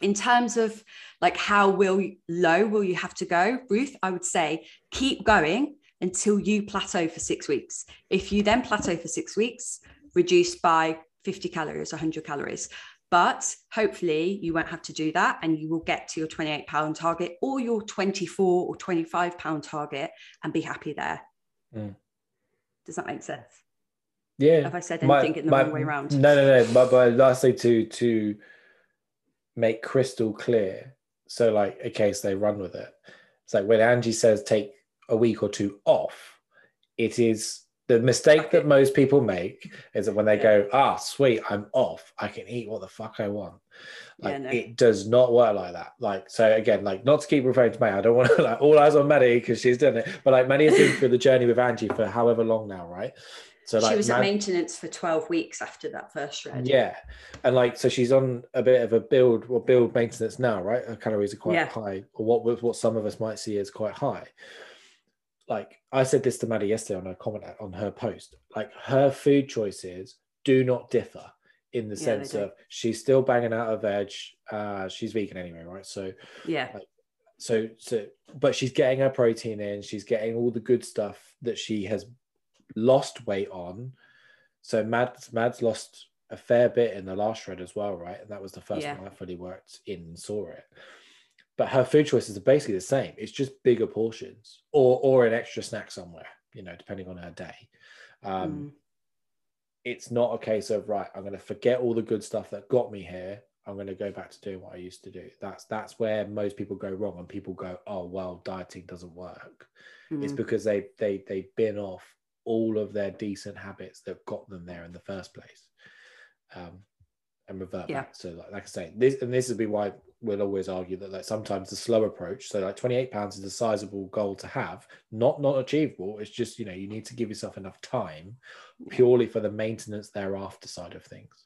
in terms of like how will low will you have to go, Ruth, I would say keep going until you plateau for six weeks. If you then plateau for six weeks, reduce by 50 calories, 100 calories. But hopefully, you won't have to do that and you will get to your 28 pound target or your 24 or 25 pound target and be happy there. Mm. Does that make sense? Yeah. Have I said anything my, in the my, wrong way around? No, no, no. But, but lastly, to to make crystal clear. So, like, okay, so they run with it. It's like when Angie says take a week or two off, it is The mistake that most people make is that when they Yeah. go, ah, sweet, I'm off, I can eat what the fuck I want. Yeah, Like no. it does not work like that. Like so again, like not to keep referring to May. I don't want to like all eyes on Maddie because she's done it. But like Maddie has been through the journey with Angie for however long now, right? So like she was at maintenance for 12 weeks after that first shred. yeah, and like so she's on a bit of a build or build maintenance now, right? Her calories are quite Yeah. high, or what what some of us might see as quite high. Like I said this to Maddie yesterday on her comment on her post. Like her food choices do not differ in the Yeah, sense of she's still banging out of veg. Uh, she's vegan anyway, right? So Yeah. so so but she's getting her protein in she's getting all the good stuff that she has lost weight on so mads mads lost a fair bit in the last shred as well right and that was the first Yeah. one i fully worked in and saw it but her food choices are basically the same. It's just bigger portions or or an extra snack somewhere you know depending on her day. Um Mm. it's not a case of right i'm going to forget all the good stuff that got me here. I'm going to go back to doing what i used to do. That's that's where most people go wrong and people go oh well dieting doesn't work. It's Mm. because they they they bin off all of their decent habits that got them there in the first place. Um and revert Yeah. back. So like, like i say this and this would be why we'll always argue that like sometimes the slow approach so like 28 pounds is a sizable goal to have not not achievable it's just you know you need to give yourself enough time purely for the maintenance thereafter side of things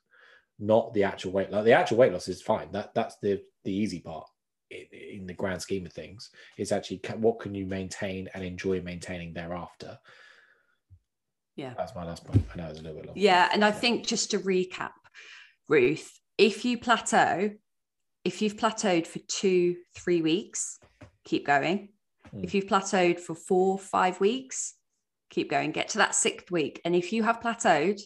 not the actual weight loss the actual weight loss is fine that that's the the easy part in, the grand scheme of things is actually what can you maintain and enjoy maintaining thereafter Yeah. that's my last point i know it's a little bit long Yeah. And I think just to recap, Ruth, if you plateau, if you've plateaued for two, three weeks, keep going. Mm. If you've plateaued for four, five weeks, keep going. Get to that sixth week. And if you have plateaued,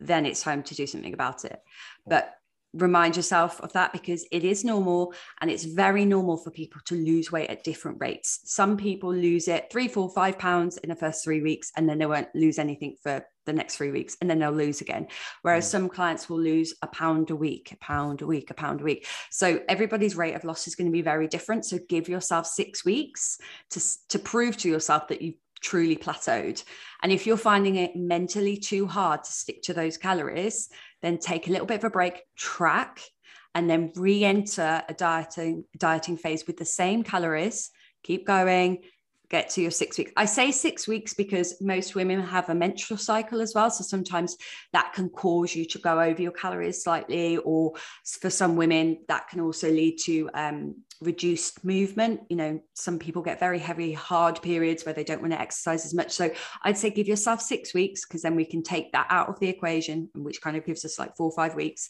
then it's time to do something about it. But remind yourself of that because it is normal and it's very normal for people to lose weight at different rates. Some people lose it three, four, five pounds in the first three weeks and then they won't lose anything for the next three weeks and then they'll lose again. Whereas Mm. some clients will lose a pound a week, a pound a week, a pound a week. So everybody's rate of loss is going to be very different. So give yourself six weeks to, to prove to yourself that you've truly plateaued. And if you're finding it mentally too hard to stick to those calories, then take a little bit of a break, track, and then re-enter a dieting dieting phase with the same calories. Keep going, get to your six weeks. I say six weeks because most women have a menstrual cycle as well. So sometimes that can cause you to go over your calories slightly, or for some women, that can also lead to um, reduced movement. You know, some people get very heavy, hard periods where they don't want to exercise as much. So I'd say give yourself six weeks because then we can take that out of the equation, which kind of gives us like four or five weeks,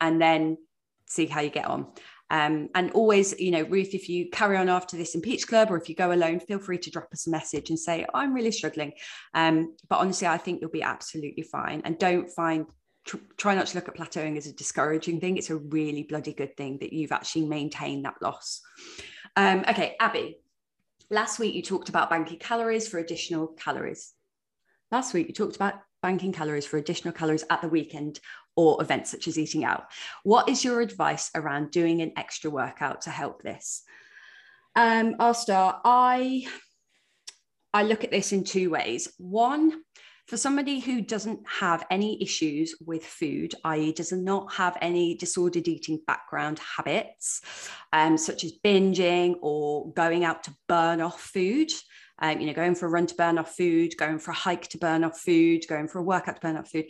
and then see how you get on. Um, and always, you know, Ruth, if you carry on after this in Peach Club or if you go alone, feel free to drop us a message and say, I'm really struggling. Um, but honestly, I think you'll be absolutely fine. And don't find, tr- try not to look at plateauing as a discouraging thing. It's a really bloody good thing that you've actually maintained that loss. Um, okay, Abby, last week you talked about banking calories for additional calories. Last week you talked about banking calories for additional calories at the weekend or events such as eating out. What is your advice around doing an extra workout to help this? Um, I'll start. I I look at this in two ways. One, for somebody who doesn't have any issues with food, i.e., does not have any disordered eating background habits, um, such as binging or going out to burn off food, um, you know, going for a run to burn off food, going for a hike to burn off food, going for a workout to burn off food.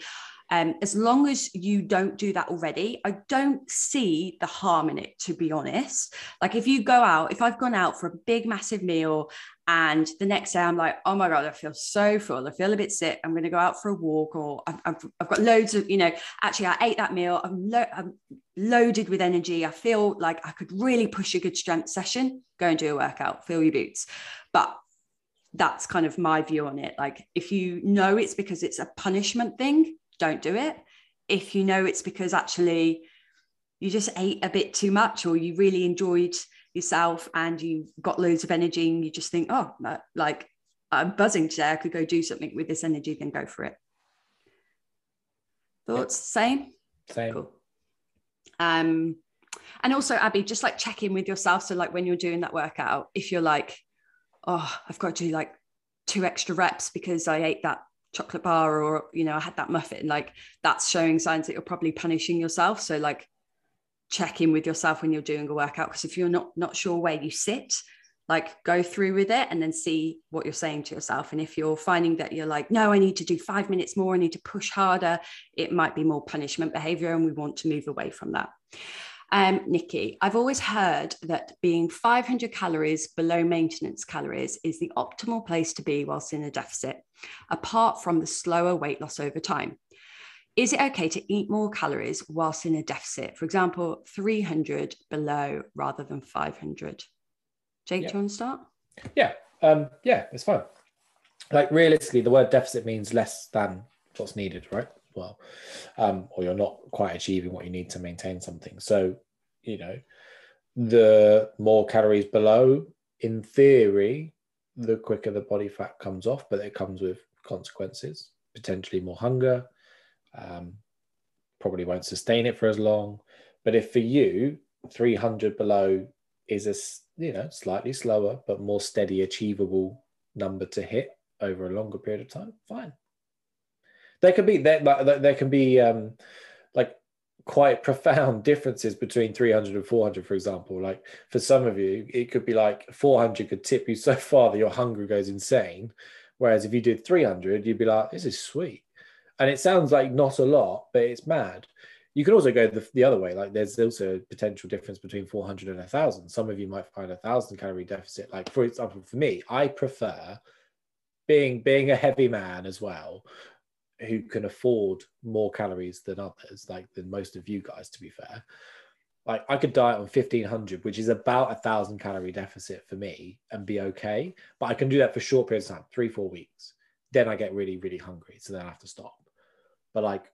Um, as long as you don't do that already, I don't see the harm in it, to be honest. Like if you go out, if I've gone out for a big, massive meal and the next day I'm like, oh my God, I feel so full. I feel a bit sick. I'm going to go out for a walk or I've, I've, I've got loads of, you know, actually I ate that meal. I'm, lo- I'm loaded with energy. I feel like I could really push a good strength session. Go and do a workout, fill your boots. But that's kind of my view on it. Like if you know it's because it's a punishment thing, don't do it. If you know it's because actually you just ate a bit too much or you really enjoyed yourself and you got loads of energy and you just think, oh, like I'm buzzing today, I could go do something with this energy, then go for it. Thoughts? Same? Same. Cool. Um, and also, Abby, just like check in with yourself. So, like when you're doing that workout, if you're like, oh, I've got to do like two extra reps because I ate that chocolate bar or you know i had that muffin like that's showing signs that you're probably punishing yourself. So like check in with yourself when you're doing a workout because if you're not not sure where you sit like go through with it and then see what you're saying to yourself. And if you're finding that you're like no i need to do 5 minutes more i need to push harder it might be more punishment behavior and we want to move away from that um, Nikki, I've always heard that being 500 calories below maintenance calories is the optimal place to be whilst in a deficit, apart from the slower weight loss over time. Is it okay to eat more calories whilst in a deficit? For example, 300 below rather than 500? Jake, yeah. do you want to start? Yeah, um, yeah, it's fine. Like realistically, the word deficit means less than what's needed, right? Well, um, or you're not quite achieving what you need to maintain something. So, you know, the more calories below, in theory, the quicker the body fat comes off, but it comes with consequences, potentially more hunger, um, probably won't sustain it for as long. But if for you, 300 below is a you know slightly slower but more steady, achievable number to hit over a longer period of time, fine. There can be there, there can be um, quite profound differences between 300 and 400 for example like for some of you it could be like 400 could tip you so far that your hunger goes insane whereas if you did 300 you'd be like this is sweet and it sounds like not a lot, but it's mad. You can also go the, the other way. Like there's also a potential difference between 400 and 1,000. Some of you might find a thousand calorie deficit. Like for example, for me, I prefer being being a heavy man as well, who can afford more calories than others, like than most of you guys, to be fair. Like I could diet on 1500, which is about a thousand calorie deficit for me and be okay. But I can do that for short periods of time, three, four weeks. Then I get really, really hungry. So then I have to stop but like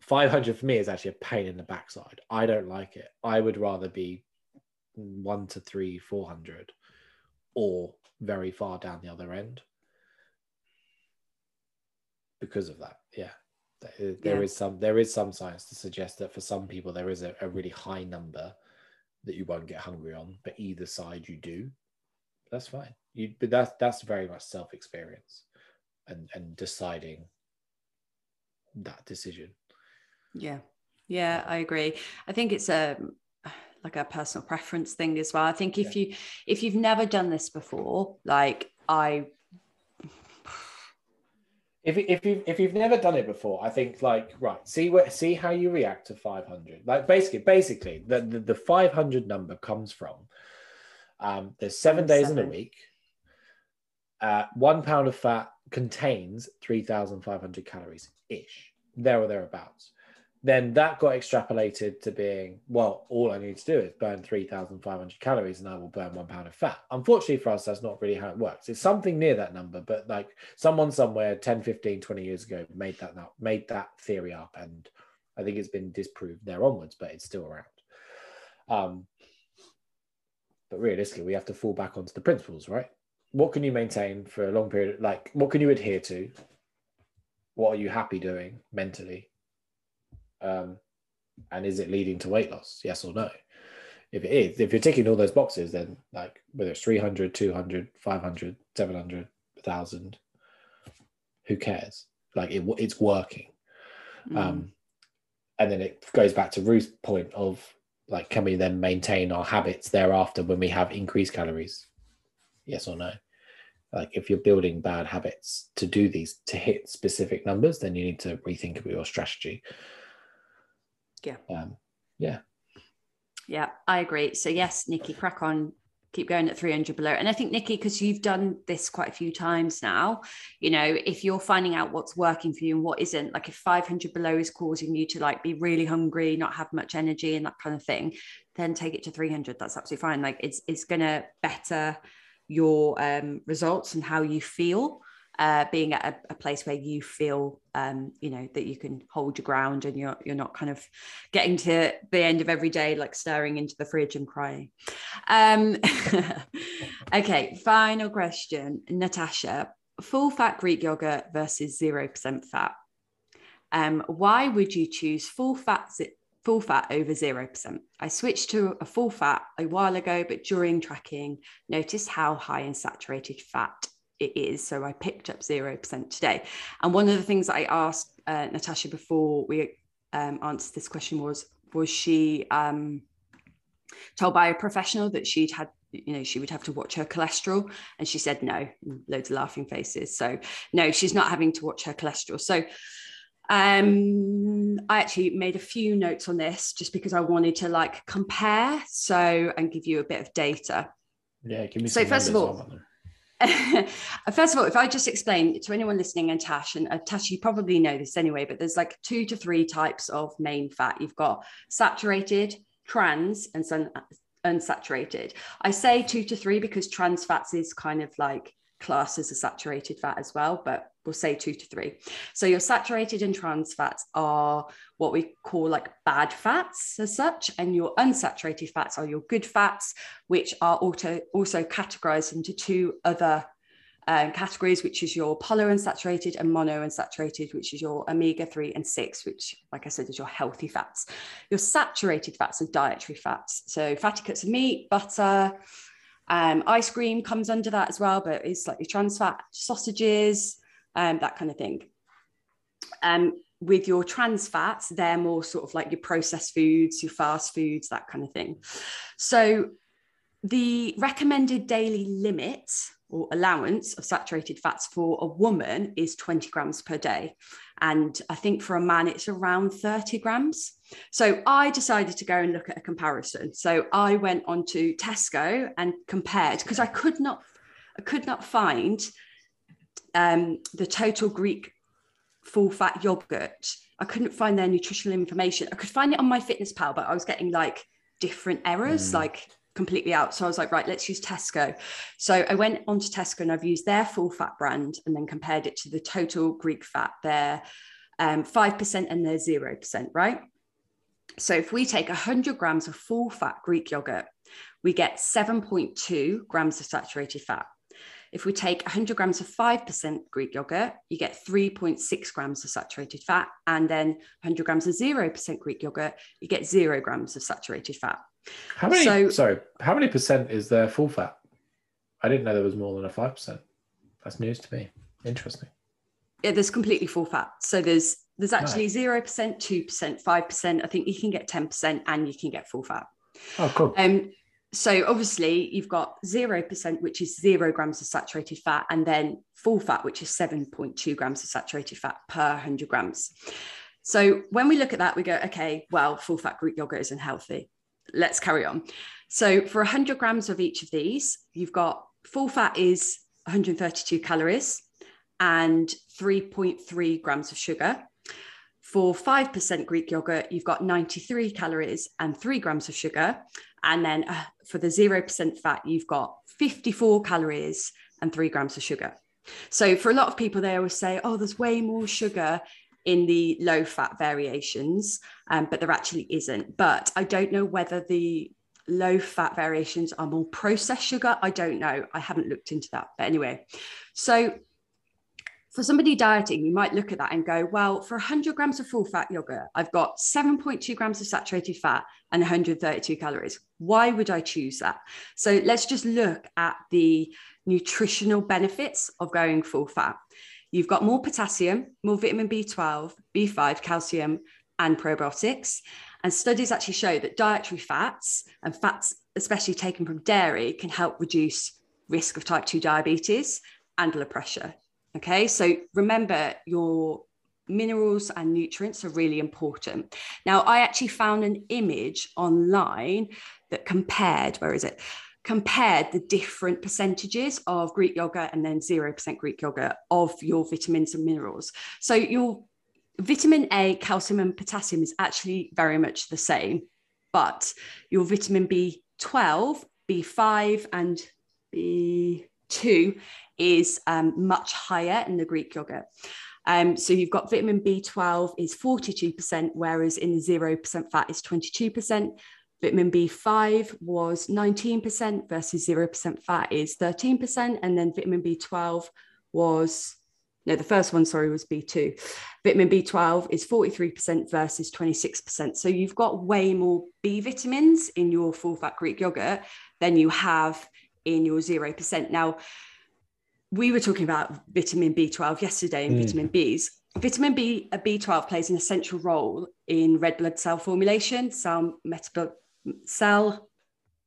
500 for me is actually a pain in the backside. I don't like it. I would rather be one to three, 400 or very far down the other end because of that. Yeah. Uh, there yeah. is some there is some science to suggest that for some people there is a, a really high number that you won't get hungry on, but either side you do. That's fine. You but that's that's very much self-experience and and deciding that decision. Yeah. Yeah, I agree. I think it's a like a personal preference thing as well. I think if yeah. you if you've never done this before, like I if if you if you've never done it before, I think like right, see what see how you react to 500. Like basically, basically the the, the 500 number comes from um, there's seven days seven. in a week. Uh, one pound of fat contains 3,500 calories ish, there or thereabouts. Then that got extrapolated to being, well, all I need to do is burn 3,500 calories and I will burn one pound of fat. Unfortunately for us, that's not really how it works. It's something near that number, but like someone somewhere 10, 15, 20 years ago made that, made that theory up. And I think it's been disproved there onwards, but it's still around. Um, but realistically, we have to fall back onto the principles, right? what can you maintain for a long period? Like, what can you adhere to? What are you happy doing mentally? Um, and is it leading to weight loss? Yes or no? If it is, if you're ticking all those boxes, then like whether it's 300, 200, 500, 700, 1000, who cares? Like it, it's working. Mm. Um, and then it goes back to Ruth's point of like, can we then maintain our habits thereafter when we have increased calories? Yes or no? Like if you're building bad habits to do these to hit specific numbers, then you need to rethink about your strategy. Yeah. Um, yeah. Yeah, I agree. So yes, Nikki, crack on, keep going at 300 below. And I think Nikki, because you've done this quite a few times now, you know, if you're finding out what's working for you and what isn't, like if 500 below is causing you to like be really hungry, not have much energy and that kind of thing, then take it to 300. That's absolutely fine. Like it's it's gonna better your um, results and how you feel uh, being at a, a, place where you feel um, you know that you can hold your ground and you're you're not kind of getting to the end of every day like staring into the fridge and crying. Um, okay final question. Natasha full fat greek yogurt versus 0% fat. Um, why would you choose full fat full fat over 0%. I switched to a full fat a while ago, but during tracking, noticed how high in saturated fat it is. So I picked up 0% today. And one of the things I asked uh, Natasha before we um, answered this question was, was she um, told by a professional that she'd had you know she would have to watch her cholesterol and she said no loads of laughing faces so no she's not having to watch her cholesterol so um i actually made a few notes on this just because i wanted to like compare so and give you a bit of data yeah give me so first of all first of all if i just explain to anyone listening and tash and uh, tash you probably know this anyway but there's like two to three types of main fat you've got saturated trans and some unsaturated. I say two to three because trans fats is kind of like class as a saturated fat as well, but we'll say two to three. So your saturated and trans fats are what we call like bad fats as such, and your unsaturated fats are your good fats, which are also also categorized into two other um, categories, which is your polyunsaturated and monounsaturated, which is your omega 3 and 6, which, like I said, is your healthy fats. Your saturated fats are dietary fats. So fatty cuts of meat, butter, um, ice cream comes under that as well, but it's slightly trans fat, sausages, um, that kind of thing. Um, with your trans fats, they're more sort of like your processed foods, your fast foods, that kind of thing. So the recommended daily limit or allowance of saturated fats for a woman is 20 grams per day. And I think for a man, it's around 30 grams. So I decided to go and look at a comparison. So I went onto Tesco and compared because I could not, I could not find um, the total Greek full fat yogurt. I couldn't find their nutritional information. I could find it on MyFitnessPal, but I was getting like different errors, mm. like completely out. So I was like, right, let's use Tesco. So I went onto Tesco and I've used their full fat brand and then compared it to the total Greek fat, their um, 5% and their 0%, right? So if we take 100 grams of full fat Greek yogurt, we get 7.2 grams of saturated fat. If we take 100 grams of 5% Greek yogurt, you get 3.6 grams of saturated fat. And then 100 grams of 0% Greek yogurt, you get zero grams of saturated fat. How many? So, sorry, how many percent is there full fat? I didn't know there was more than a five percent. That's news to me. Interesting. Yeah, there's completely full fat. So there's there's actually zero percent, two percent, five percent. I think you can get ten percent, and you can get full fat. Oh, cool. Um, so obviously you've got zero percent, which is zero grams of saturated fat, and then full fat, which is seven point two grams of saturated fat per hundred grams. So when we look at that, we go, okay, well, full fat Greek yogurt isn't healthy let's carry on. So for 100 grams of each of these, you've got full fat is 132 calories and 3.3 grams of sugar. For 5% Greek yogurt, you've got 93 calories and 3 grams of sugar. And then uh, for the 0% fat, you've got 54 calories and 3 grams of sugar. So for a lot of people, they always say, oh, there's way more sugar in the low fat variations, um, but there actually isn't. But I don't know whether the low fat variations are more processed sugar. I don't know. I haven't looked into that. But anyway, so for somebody dieting, you might look at that and go, well, for 100 grams of full fat yogurt, I've got 7.2 grams of saturated fat and 132 calories. Why would I choose that? So let's just look at the nutritional benefits of going full fat. You've got more potassium, more vitamin B12, B5, calcium, and probiotics. And studies actually show that dietary fats and fats, especially taken from dairy, can help reduce risk of type 2 diabetes and blood pressure. Okay, so remember your minerals and nutrients are really important. Now, I actually found an image online that compared, where is it? compared the different percentages of Greek yogurt and then 0% Greek yogurt of your vitamins and minerals. So your vitamin A, calcium, and potassium is actually very much the same, but your vitamin B12, B5, and B2 is um, much higher in the Greek yogurt. Um, so you've got vitamin B12 is 42%, whereas in 0% fat is 22%. Vitamin B5 was 19% versus 0% fat is 13%. And then vitamin B12 was, no, the first one, sorry, was B2. Vitamin B12 is 43% versus 26%. So you've got way more B vitamins in your full fat Greek yogurt than you have in your 0%. Now, we were talking about vitamin B12 yesterday and Mm. vitamin Bs. Vitamin B, a B12 plays an essential role in red blood cell formulation, cell, metabol- cell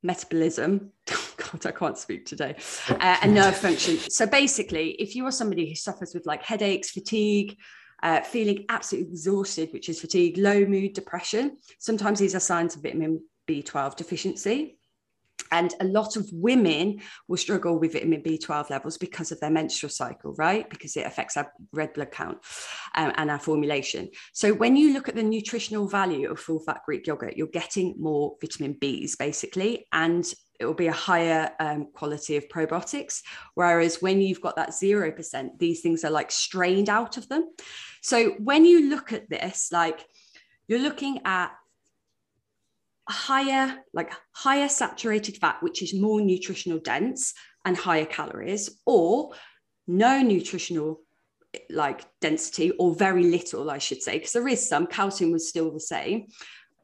metabolism. God, I can't speak today. Uh, and nerve function. So basically, if you are somebody who suffers with like headaches, fatigue, uh, feeling absolutely exhausted, which is fatigue, low mood, depression, sometimes these are signs of vitamin B12 deficiency. And a lot of women will struggle with vitamin B12 levels because of their menstrual cycle, right? Because it affects our red blood count um, and our formulation. So when you look at the nutritional value of full fat Greek yogurt, you're getting more vitamin Bs basically, and it will be a higher um, quality of probiotics. Whereas when you've got that 0%, these things are like strained out of them. So when you look at this, like you're looking at higher like higher saturated fat which is more nutritional dense and higher calories or no nutritional like density or very little i should say because there is some calcium was still the same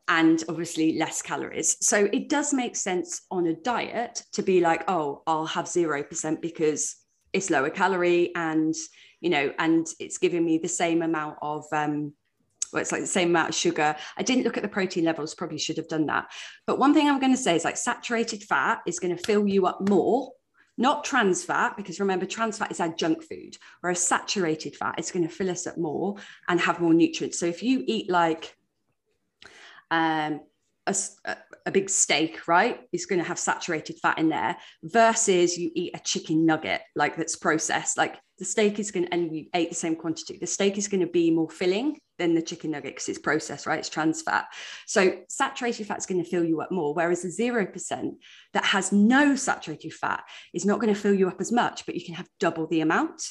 and obviously less calories. So it does make sense on a diet to be like oh i'll have 0% because it's lower calorie and you know and it's giving me the same amount of um well, it's like the same amount of sugar. I didn't look at the protein levels, probably should have done that. But one thing I'm going to say is like saturated fat is going to fill you up more, not trans fat, because remember, trans fat is our junk food, whereas saturated fat is going to fill us up more and have more nutrients. So if you eat like um, a, a big steak, right, is going to have saturated fat in there versus you eat a chicken nugget, like that's processed, like the steak is going to, and you ate the same quantity, the steak is going to be more filling than the chicken nugget because it's processed, right? It's trans fat. So saturated fat is going to fill you up more, whereas the 0% that has no saturated fat is not going to fill you up as much, but you can have double the amount.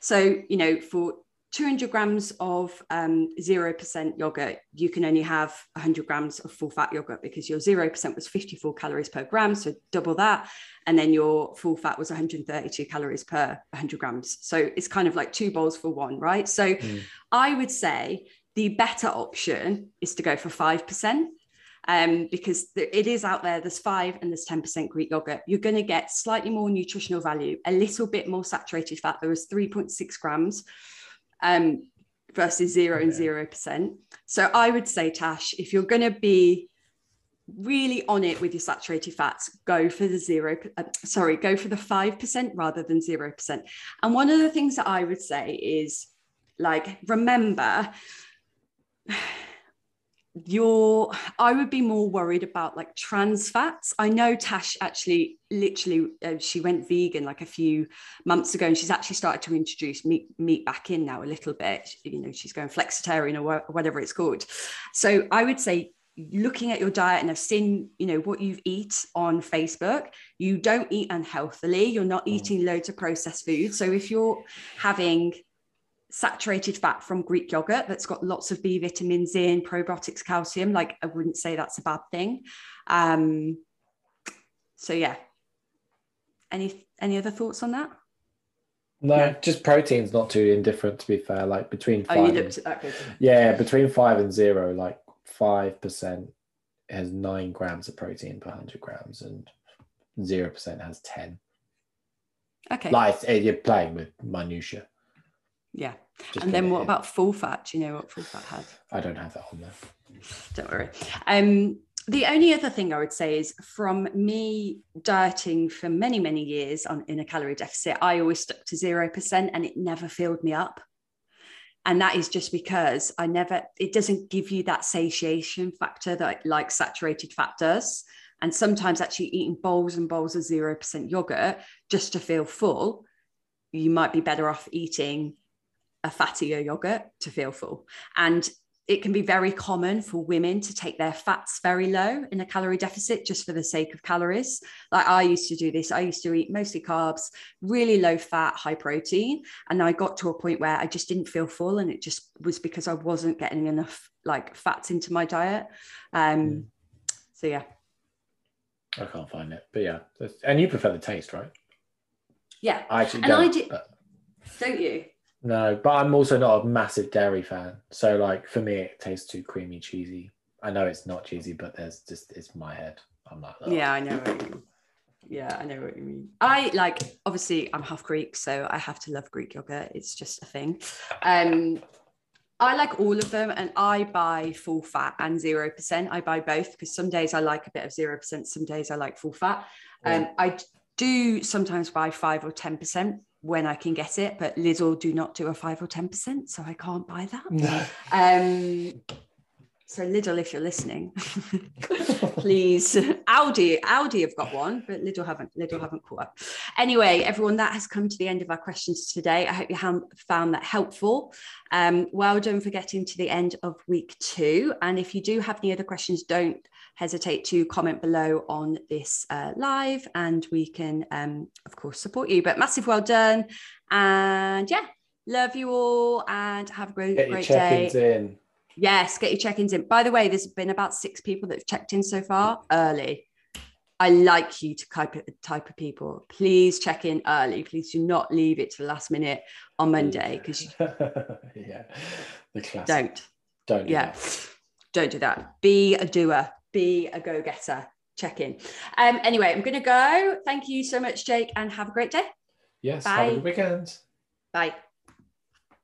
So, you know, for 200 grams of um, 0% yogurt, you can only have 100 grams of full fat yogurt because your 0% was 54 calories per gram. So double that. And then your full fat was 132 calories per 100 grams. So it's kind of like two bowls for one, right? So Mm. I would say the better option is to go for 5%. Um, because there, it is out there, there's five and there's 10% Greek yogurt. You're going to get slightly more nutritional value, a little bit more saturated fat. There was 3.6 grams um, versus zero and zero percent. So I would say, Tash, if you're going to be really on it with your saturated fats, go for the zero. Uh, sorry, go for the five percent rather than zero percent. And one of the things that I would say is, like, remember. Your, I would be more worried about like trans fats. I know Tash actually, literally, uh, she went vegan like a few months ago, and she's actually started to introduce meat meat back in now a little bit. You know, she's going flexitarian or wha- whatever it's called. So I would say, looking at your diet, and I've seen you know what you eat on Facebook. You don't eat unhealthily. You're not Mm. eating loads of processed food. So if you're having saturated fat from Greek yogurt that's got lots of B vitamins in, probiotics, calcium, like I wouldn't say that's a bad thing. Um, so yeah. Any any other thoughts on that? No, No. just protein's not too indifferent to be fair. Like between Oh, five, you and, at that. good. yeah, between five and zero, like five percent has nine grams of protein per hundred grams, and zero percent has ten. Okay. Like it's- you're playing with minutia. Yeah. Just and then what about full fat? Do you know what full fat had? I don't have that on there. Don't worry. Um, the only other thing I would say is from me dieting for many, many years on in a calorie deficit, I always stuck to 0% and it never filled me up. And that is just because I never, it doesn't give you that satiation factor that like saturated fat does. And sometimes actually eating bowls and bowls of 0% yogurt just to feel full, you might be better off eating a fattier yogurt to feel full. And it can be very common for women to take their fats very low in a calorie deficit just for the sake of calories. Like I used to do this. I used to eat mostly carbs, really low fat, high protein. And I got to a point where I just didn't feel full. And it just was because I wasn't getting enough like fats into my diet. Um, Mm. So yeah. I can't find it, but yeah. And you prefer the taste, right? Yeah. I actually And I don't. did- but- Don't you? No, but I'm also not a massive dairy fan. So like for me, it tastes too creamy, cheesy. I know it's not cheesy, but there's just it's my head. I'm like, oh. Yeah, I know. what you mean. Yeah, I know what you mean. I like obviously I'm half Greek, so I have to love Greek yogurt. It's just a thing. Um, I like all of them, and I buy full fat and zero percent. I buy both because some days I like a bit of zero percent, some days I like full fat. Um, Yeah. I do sometimes buy five or ten percent when I can get it, but Lidl do not do a five or ten percent, so I can't buy that. No. Um, so Lidl, if you're listening, please. Aldi, Aldi have got one, but Lidl haven't. Lidl haven't caught up. Anyway, everyone, that has come to the end of our questions today. I hope you have found that helpful. Um, well done for getting to the end of week two. And if you do have any other questions, don't hesitate to comment below on this uh, live, and we can, um, of course, support you. But massive well done, and yeah. Love you all and have a great, Get your great day. check-ins in. Yes, get your check-ins in. By the way, there's been about six people that have checked in so far early. I like you to type of type of people. Please check in early. Please do not leave it to the last minute on Monday because you yeah, the classic. don't. Don't. do Yeah, don't do that. Be a doer. Be a go-getter. Check in. Um. Anyway, I'm gonna go. Thank you so much, Jake, and have a great day. Yes. Have a Bye. good weekend. Bye.